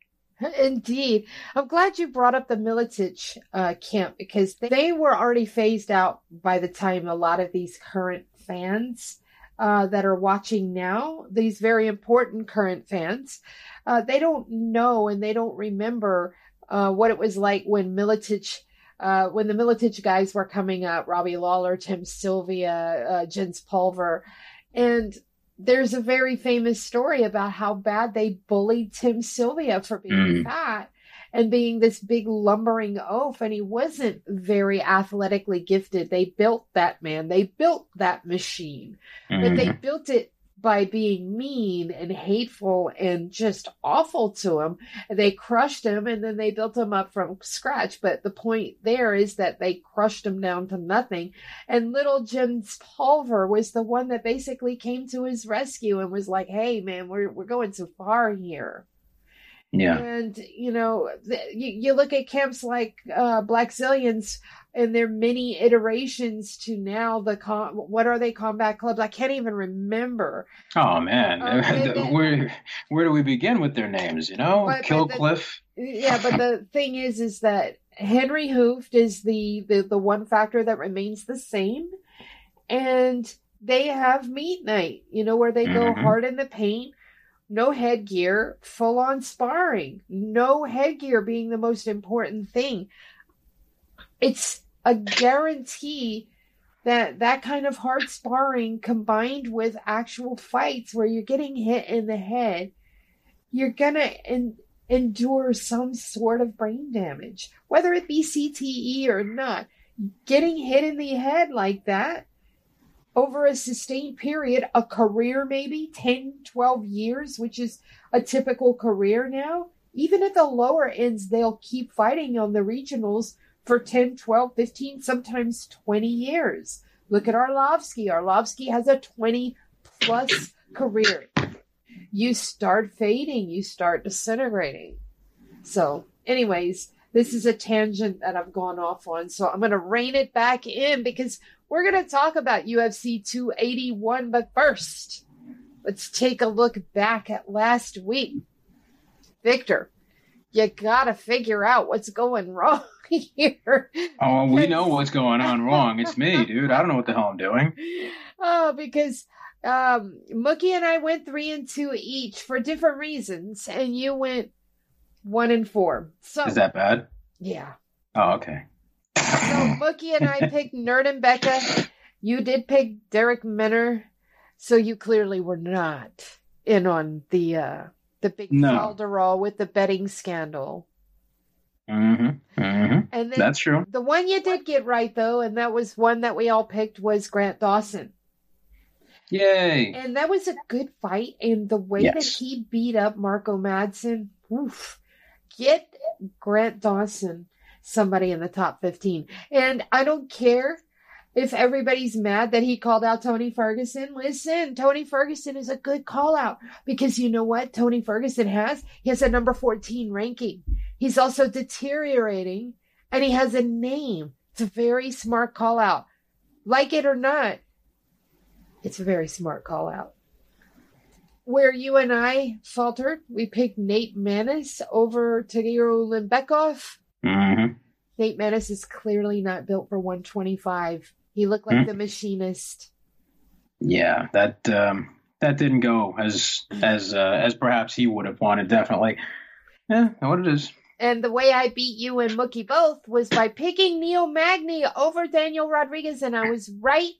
Indeed. I'm glad you brought up the Miletich uh, camp because they were already phased out by the time a lot of these current fans uh, that are watching now, these very important current fans, uh, they don't know and they don't remember uh, what it was like when Miletich. Uh, when the Miletich guys were coming up, Robbie Lawler, Tim Sylvia, uh, Jens Pulver, and there's a very famous story about how bad they bullied Tim Sylvia for being mm. fat and being this big lumbering oaf and he wasn't very athletically gifted they built that man they built that machine mm. but they mm-hmm. built it by being mean and hateful and just awful to him. They crushed him and then they built him up from scratch. But the point there is that they crushed him down to nothing. And little Jens Pulver was the one that basically came to his rescue and was like, hey, man, we're, we're going too far here. Yeah. And, you know, the, you, you look at camps like uh, Blackzilians and their many iterations to now the com- what are they combat clubs? I can't even remember. Oh man, uh, where where do we begin with their names? You know, but, Kill but the, Cliff. Yeah, but the thing is, is that Henry Hooft is the, the the one factor that remains the same, and they have meat night. You know, where they go mm-hmm. hard in the paint no headgear, full on sparring, no headgear being the most important thing. It's a guarantee that that kind of hard sparring combined with actual fights where you're getting hit in the head, you're gonna en- endure some sort of brain damage, whether it be CTE or not. Getting hit in the head like that over a sustained period, a career maybe 10, 12 years, which is a typical career now. Even at the lower ends, they'll keep fighting on the regionals for 10, 12, 15, sometimes 20 years. Look at Arlovsky. Arlovsky has a 20 plus career. You start fading, you start disintegrating. So, anyways, this is a tangent that I've gone off on. So I'm going to rein it back in because we're going to talk about UFC 281. But first, let's take a look back at last week. Victor, you got to figure out what's going wrong here. Oh, we know what's going on wrong. It's me, dude. I don't know what the hell I'm doing. Oh, because um, Mookie and I went three and two each for different reasons, and you went one and four. So is that bad? Yeah. Oh, okay. So Mookie and I picked Nuerdanbieke. You did pick Darrick Minner, so you clearly were not in on the uh the big no. with the betting scandal. Mm-hmm. Mm-hmm. And then that's true. The one you did get right though, and that was one that we all picked was Grant Dawson. Yay! And that was a good fight, and the way yes. that he beat up Marco Madsen, oof, get Grant Dawson somebody in the top 15. And I don't care if everybody's mad that he called out Tony Ferguson. Listen, Tony Ferguson is a good call out because you know what Tony Ferguson has? He has a number 14 ranking. He's also deteriorating and he has a name. It's a very smart call out. Like it or not, it's a very smart call out where you and I faltered, we picked Nate Maness over Tagir Ulanbekov. Mm-hmm. Nate Maness is clearly not built for 125. He looked like mm-hmm. the machinist. Yeah, that um, that didn't go as as uh, as perhaps he would have wanted. Definitely, yeah, what it is. And the way I beat you and Mookie both was by picking Neil Magny over Daniel Rodriguez, and I was right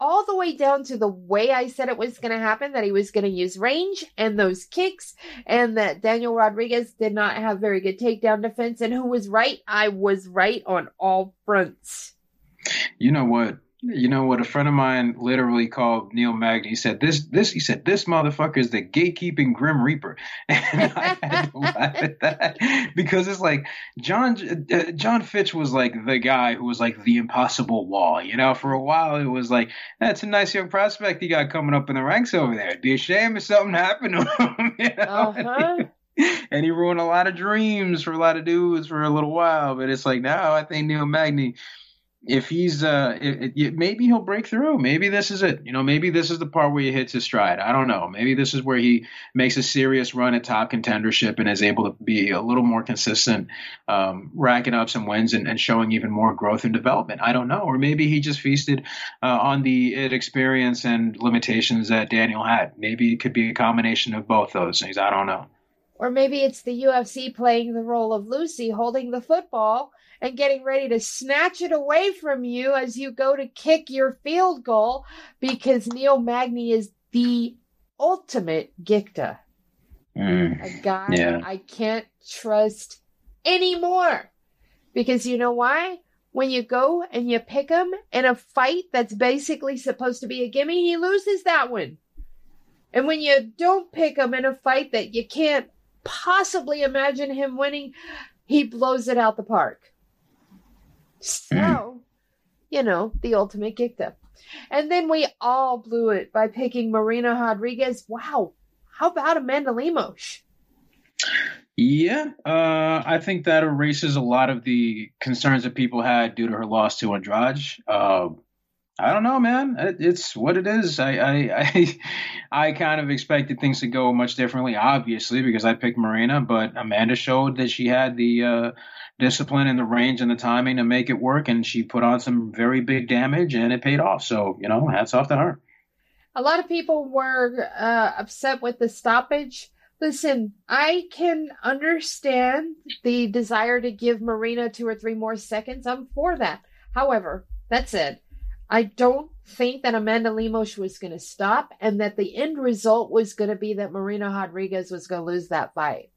all the way down to the way I said it was going to happen that he was going to use range and those kicks, and that Daniel Rodriguez did not have very good takedown defense. And who was right? I was right on all fronts. You know what? You know what? A friend of mine literally called Neil Magny. He said, "This, this." He said, "This motherfucker is the gatekeeping Grim Reaper," and I had to laugh at that because it's like John uh, Jon Fitch was like the guy who was like the impossible wall. You know, for a while it was like that's a nice young prospect you got coming up in the ranks over there. It'd be a shame if something happened to him. You know? Uh-huh. and he ruined a lot of dreams for a lot of dudes for a little while. But it's like now I think Neil Magny if he's uh it, it, maybe he'll break through. Maybe this is it. You know maybe this is the part where he hits his stride. I don't know. Maybe this is where he makes a serious run at top contendership and is able to be a little more consistent um, racking up some wins and, and, showing even more growth and development. I don't know. Or maybe he just feasted uh, on the experience and limitations that daniel had. Maybe it could be a combination of both those things. I don't know. Or maybe it's the ufc playing the role of lucy holding the football and getting ready to snatch it away from you as you go to kick your field goal because Neil Magny is the ultimate Gikta. Mm, a guy yeah. I can't trust anymore. Because you know why? When you go and you pick him in a fight that's basically supposed to be a gimme, he loses that one. And when you don't pick him in a fight that you can't possibly imagine him winning, he blows it out the park. So, you know, the ultimate Gikta. And then we all blew it by picking Marina Rodriguez. Wow. How about Amanda Lemos? Yeah, uh, I think that erases a lot of the concerns that people had due to her loss to Andrade. Uh, I don't know, man. It, it's what it is. I, I, I, I, kind of expected things to go much differently, obviously, because I picked Marina. But Amanda showed that she had the uh, discipline and the range and the timing to make it work, and she put on some very big damage, and it paid off. So you know, hats off to her. A lot of people were uh, upset with the stoppage. Listen, I can understand the desire to give Marina two or three more seconds. I'm for that. However, that said, I don't think that Amanda Lemos was going to stop and that the end result was going to be that Marina Rodriguez was going to lose that fight.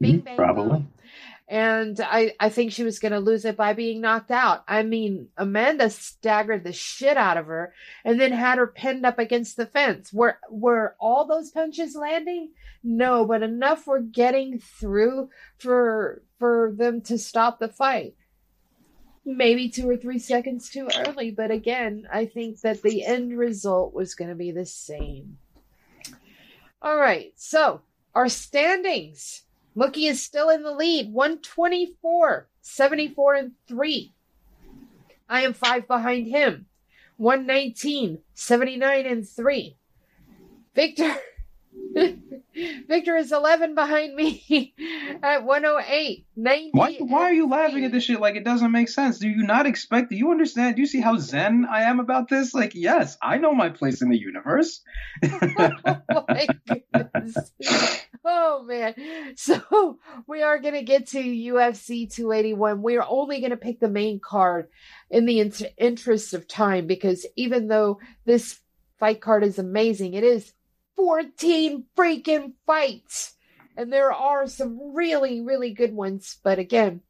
Bing, bang, Probably. Boom and I, I think she was going to lose it by being knocked out. I mean, Amanda staggered the shit out of her and then had her pinned up against the fence. Were were all those punches landing? No, but enough were getting through for for them to stop the fight. Maybe two or three seconds too early, but again, I think that the end result was going to be the same. All right, so our standings. Mookie is still in the lead, 124, 74 and 3. I am five behind him, 119, 79 and 3. Victor Victor is 11 behind me at 108. 90 why, why are you laughing at this shit like it doesn't make sense? Do you not expect, do you understand? Do you see how zen I am about this? Like, yes, I know my place in the universe. oh, my goodness. oh, man. So we are going to get to UFC 281. We're only going to pick the main card in the interest of time because even though this fight card is amazing, it is 14 freaking fights. And there are some really, really good ones. But again,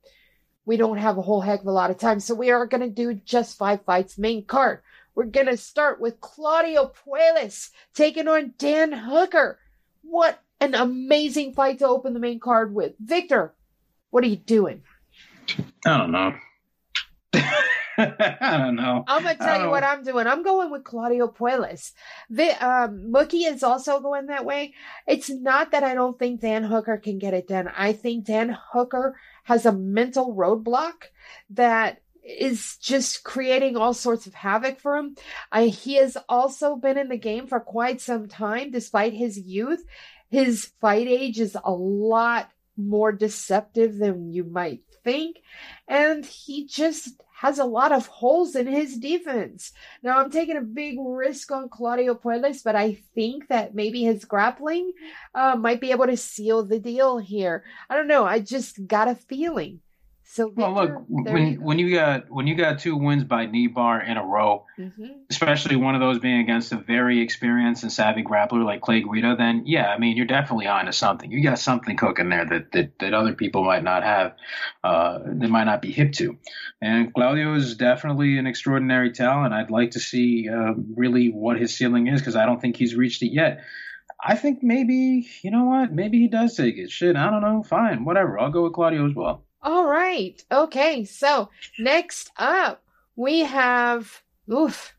we don't have a whole heck of a lot of time. So we are going to do just five fights main card. We're going to start with Claudio Puelles taking on Dan Hooker. What an amazing fight to open the main card with. Victor, what are you doing? I don't know. I don't know. I'm gonna tell you what I'm doing. I'm going with Claudio Puelles. The um, Mookie is also going that way. It's not that I don't think Dan Hooker can get it done. I think Dan Hooker has a mental roadblock that is just creating all sorts of havoc for him. I, he has also been in the game for quite some time, despite his youth. His fight age is a lot more deceptive than you might think. And he just has a lot of holes in his defense. Now, I'm taking a big risk on Claudio Puelles, but I think that maybe his grappling uh, might be able to seal the deal here. I don't know. I just got a feeling. So Victor, well, look when you when you got when you got two wins by knee bar in a row, mm-hmm. especially one of those being against a very experienced and savvy grappler like Clay Guida, then yeah, I mean you're definitely onto something. You got something cooking there that that, that other people might not have, uh, they might not be hip to. And Claudio is definitely an extraordinary talent. I'd like to see uh, really what his ceiling is because I don't think he's reached it yet. I think maybe you know what, maybe he does take it. Shit, I don't know. Fine, whatever. I'll go with Claudio as well. All right. Okay. So next up, we have oof,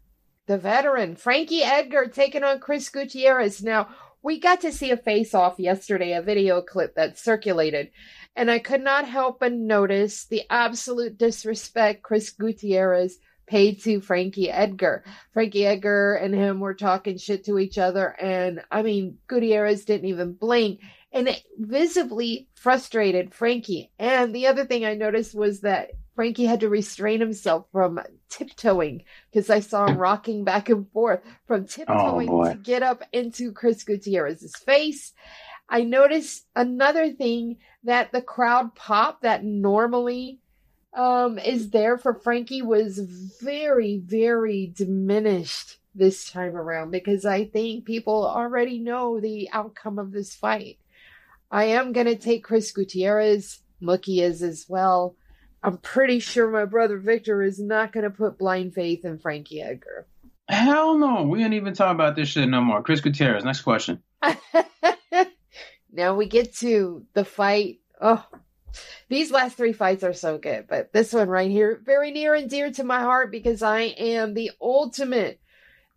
the veteran Frankie Edgar taking on Chris Gutierrez. Now, we got to see a face off yesterday, a video clip that circulated, and I could not help but notice the absolute disrespect Chris Gutierrez paid to Frankie Edgar. Frankie Edgar and him were talking shit to each other, and I mean, Gutierrez didn't even blink and it visibly frustrated Frankie. And the other thing I noticed was that Frankie had to restrain himself from tiptoeing because I saw him rocking back and forth from tiptoeing oh, to get up into Chris Gutierrez's face. I noticed another thing that the crowd pop that normally um, is there for Frankie was very, very diminished this time around because I think people already know the outcome of this fight. I am going to take Chris Gutierrez. Mookie is as well. I'm pretty sure my brother Victor is not going to put blind faith in Frankie Edgar. Hell no. We ain't even talking about this shit no more. Chris Gutierrez, next question. now we get to the fight. Oh, these last three fights are so good, but this one right here, very near and dear to my heart because I am the ultimate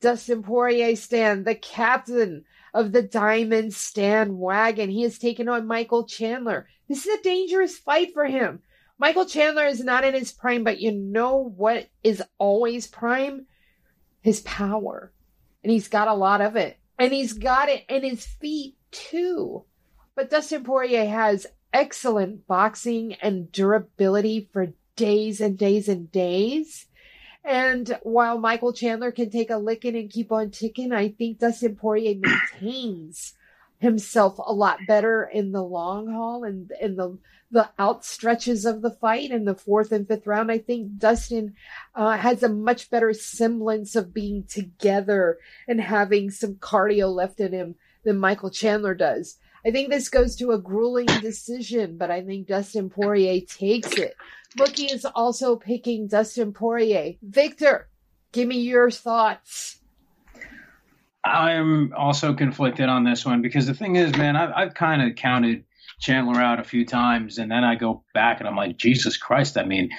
Dustin Poirier stand, the captain of the Diamond Stan wagon. He has taken on Michael Chandler. This is a dangerous fight for him. Michael Chandler is not in his prime, but you know what is always prime? His power. And he's got a lot of it. And he's got it in his feet too. But Dustin Poirier has excellent boxing and durability for days and days and days. And while Michael Chandler can take a licking and keep on ticking, I think Dustin Poirier maintains himself a lot better in the long haul and in the the outstretches of the fight in the fourth and fifth round. I think Dustin uh, has a much better semblance of being together and having some cardio left in him than Michael Chandler does. I think this goes to a grueling decision, but I think Dustin Poirier takes it. Mookie is also picking Dustin Poirier. Victor, give me your thoughts. I'm also conflicted on this one because the thing is, man, I've, I've kind of counted Chandler out a few times, and then I go back and I'm like, Jesus Christ! I mean,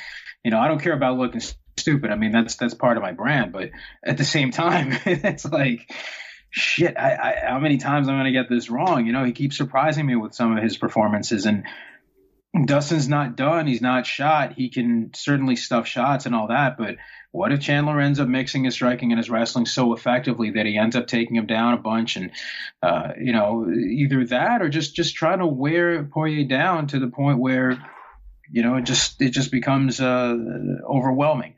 you know, I don't care about looking stupid. I mean, that's that's part of my brand, but at the same time, it's like shit, I, I, how many times I'm going to get this wrong? You know, he keeps surprising me with some of his performances, and Dustin's not done. He's not shot. He can certainly stuff shots and all that, but what if Chandler ends up mixing his striking and his wrestling so effectively that he ends up taking him down a bunch, and uh, you know, either that or just just trying to wear Poirier down to the point where, you know, it just it just becomes uh, overwhelming.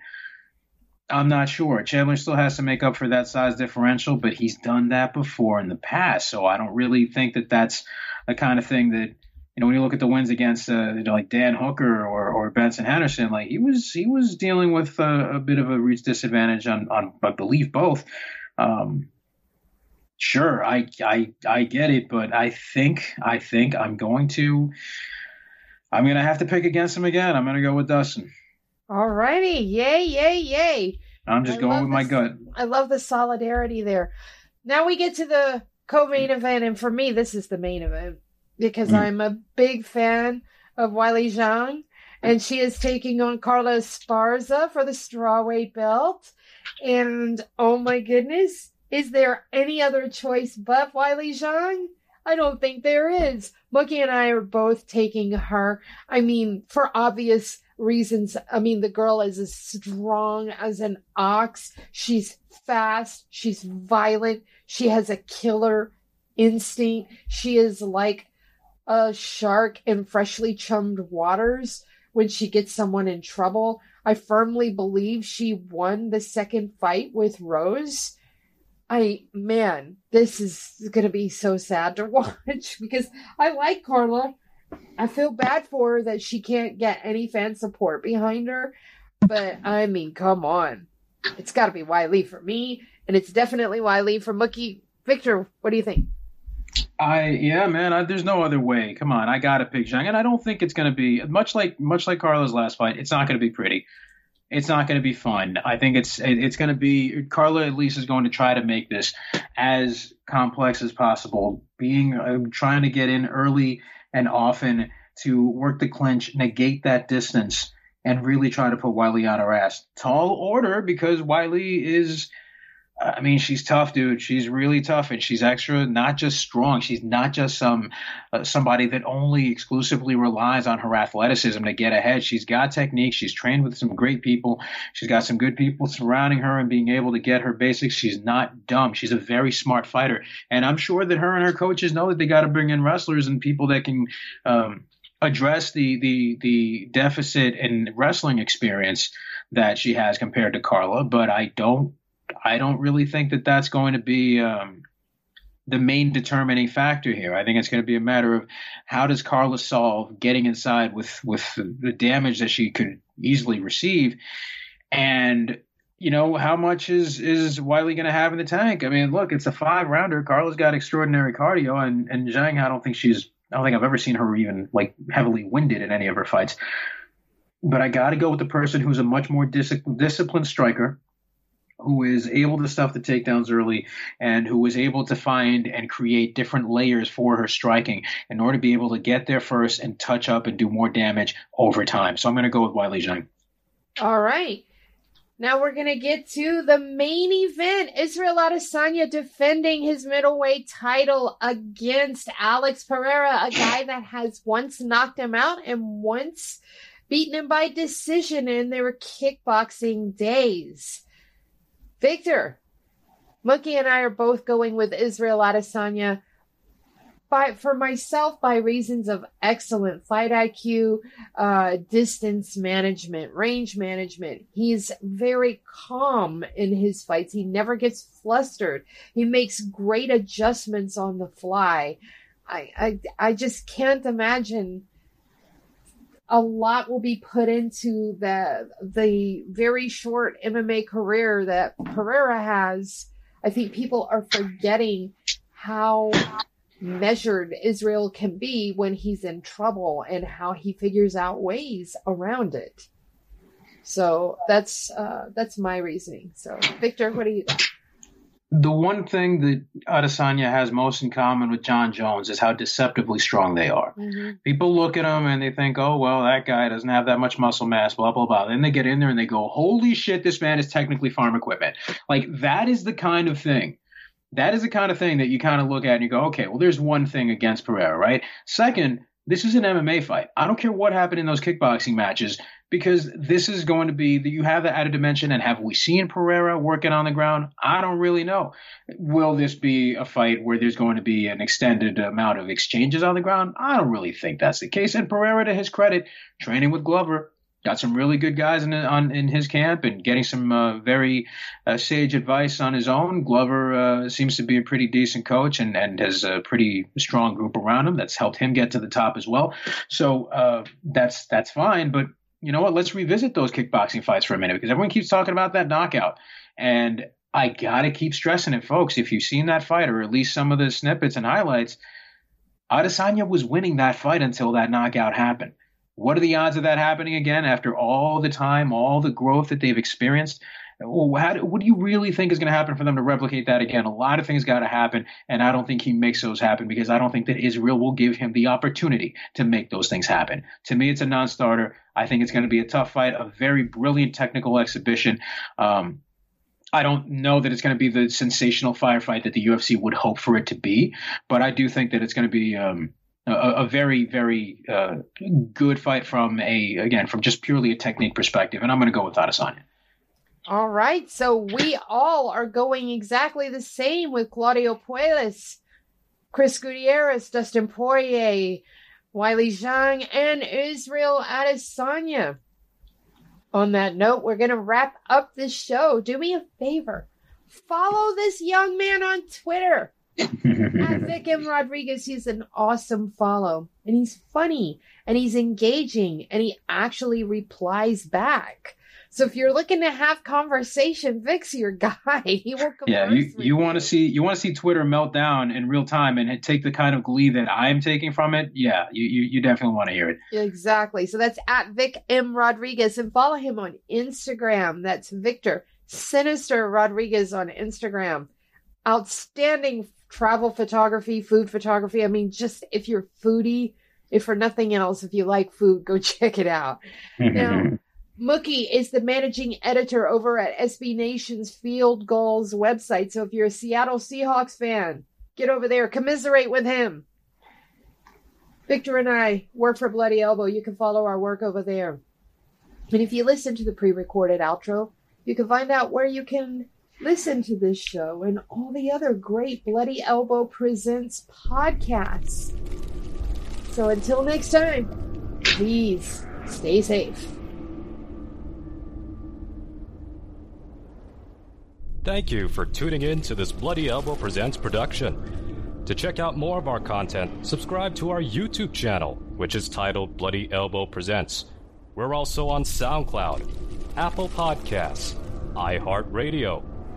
I'm not sure. Chandler still has to make up for that size differential, but he's done that before in the past. So I don't really think that that's the kind of thing that you know when you look at the wins against uh, you know, like Dan Hooker or, or Benson Henderson, like he was he was dealing with a, a bit of a reach disadvantage on on I believe both. Um, sure, I I I get it, but I think I think I'm going to I'm going to have to pick against him again. I'm going to go with Dustin. All righty. Yay, yay, yay. I'm just I going with my gut. I love the solidarity there. Now we get to the co main event, and for me, this is the main event because mm. I'm a big fan of Weili Zhang, and she is taking on Carla Esparza for the strawweight belt. And oh my goodness, is there any other choice but Weili Zhang? I don't think there is. Mookie and I are both taking her. I mean, for obvious reasons. I mean, the girl is as strong as an ox. She's fast. She's violent. She has a killer instinct. She is like a shark in freshly chummed waters when she gets someone in trouble. I firmly believe she won the second fight with Rose. I man, this is going to be so sad to watch because I like Carla. I feel bad for her that she can't get any fan support behind her. But I mean, come on. It's got to be Weili for me, and it's definitely Weili for Mookie. Victor, what do you think? I yeah, man. I, there's no other way. Come on, I gotta pick Zhang, and I don't think it's gonna be much like much like Carla's last fight. It's not gonna be pretty. It's not gonna be fun. I think it's it's gonna be Carla at least is going to try to make this as complex as possible. Being uh, trying to get in early and often to work the clinch, negate that distance, and really try to put Weili on her ass. Tall order because Weili is I mean, she's tough, dude. She's really tough, and she's extra, not just strong. She's not just some uh, somebody that only exclusively relies on her athleticism to get ahead. She's got technique. She's trained with some great people. She's got some good people surrounding her and being able to get her basics. She's not dumb. She's a very smart fighter, and I'm sure that her and her coaches know that they got to bring in wrestlers and people that can. Um, address the the the deficit in wrestling experience that she has compared to Carla, but I don't I don't really think that that's going to be um, the main determining factor here. I think it's going to be a matter of how does Carla solve getting inside with with the damage that she could easily receive, and you know how much is is Weili going to have in the tank? I mean, look, it's a five rounder. Carla's got extraordinary cardio, and and Zhang, I don't think she's. I don't think I've ever seen her even like heavily winded in any of her fights. But I got to go with the person who's a much more dis- disciplined striker who is able to stuff the takedowns early and who was able to find and create different layers for her striking in order to be able to get there first and touch up and do more damage over time. So I'm going to go with Weili Zhang. All right. Now we're going to get to the main event. Israel Adesanya defending his middleweight title against Alex Pereira, a guy that has once knocked him out and once beaten him by decision in their kickboxing days. Victor, Mookie and I are both going with Israel Adesanya by for myself by reasons of excellent fight IQ, uh, distance management, range management. He's very calm in his fights. He never gets flustered. He makes great adjustments on the fly. I I, I just can't imagine a lot will be put into the the very short MMA career that Pereira has. I think people are forgetting how measured Israel can be when he's in trouble and how he figures out ways around it. So that's uh, that's my reasoning. So Victor, what do you? The one thing that Adesanya has most in common with Jon Jones is how deceptively strong they are. Mm-hmm. People look at him and they think, oh, well, that guy doesn't have that much muscle mass, blah, blah, blah. Then they get in there and they go, holy shit, this man is technically farm equipment. Like, that is the kind of thing that is the kind of thing that you kind of look at and you go, okay, well, there's one thing against Pereira, right? Second, this is an MMA fight. I don't care what happened in those kickboxing matches because this is going to be that you have the added dimension. And have we seen Pereira working on the ground? I don't really know. Will this be a fight where there's going to be an extended amount of exchanges on the ground? I don't really think that's the case. And Pereira, to his credit, training with Glover, got some really good guys in on in his camp and getting some uh, very uh, sage advice on his own. Glover uh, seems to be a pretty decent coach and and has a pretty strong group around him that's helped him get to the top as well. So uh, that's that's fine. But you know what? Let's revisit those kickboxing fights for a minute because everyone keeps talking about that knockout and. I gotta keep stressing it, folks. If you've seen that fight, or at least some of the snippets and highlights, Adesanya was winning that fight until that knockout happened. What are the odds of that happening again after all the time, all the growth that they've experienced? How, what do you really think is going to happen for them to replicate that again? A lot of things got to happen, and I don't think he makes those happen because I don't think that Israel will give him the opportunity to make those things happen. To me, it's a non-starter. I think it's going to be a tough fight, a very brilliant technical exhibition. Um, I don't know that it's going to be the sensational firefight that the UFC would hope for it to be, but I do think that it's going to be. Um, a, a very very uh, good fight from a again from just purely a technique perspective, and I'm going to go with Adesanya. All right, so we all are going exactly the same with Claudio Puelles, Chris Gutierrez, Dustin Poirier, Weili Zhang, and Israel Adesanya. On that note, we're going to wrap up this show. Do me a favor. Follow this young man on Twitter Vic M. Rodriguez, he's an awesome follow. And he's funny and he's engaging and he actually replies back. So if you're looking to have conversation, Vic's your guy. He will Yeah, you, you want to see you want to see Twitter melt down in real time and take the kind of glee that I'm taking from it. Yeah, you you, you definitely want to hear it. Exactly. So that's at Vic M Rodriguez and follow him on Instagram. That's Victor Sinister Rodriguez on Instagram. Outstanding travel photography, food photography. I mean, just if you're foodie, if for nothing else, if you like food, go check it out. Mm-hmm. now, Mookie is the managing editor over at SB Nation's Field Gulls website. So if you're a Seattle Seahawks fan, get over there, commiserate with him. Victor and I work for Bloody Elbow. You can follow our work over there. And if you listen to the pre recorded outro, you can find out where you can Listen to this show and all the other great Bloody Elbow Presents podcasts. So until next time, please stay safe. Thank you for tuning in to this Bloody Elbow Presents production. To check out more of our content, subscribe to our YouTube channel, which is titled Bloody Elbow Presents. We're also on SoundCloud, Apple Podcasts, iHeartRadio,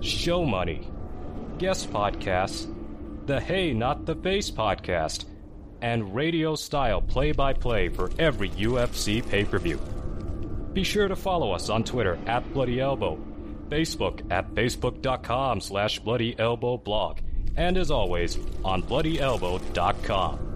show money, guest podcasts, the Hey Not the Face podcast, and radio style play by play for every UFC pay per view. Be sure to follow us on Twitter at Bloody Elbow, Facebook at facebook.com slash Bloody Elbow blog, and as always, on BloodyElbow.com.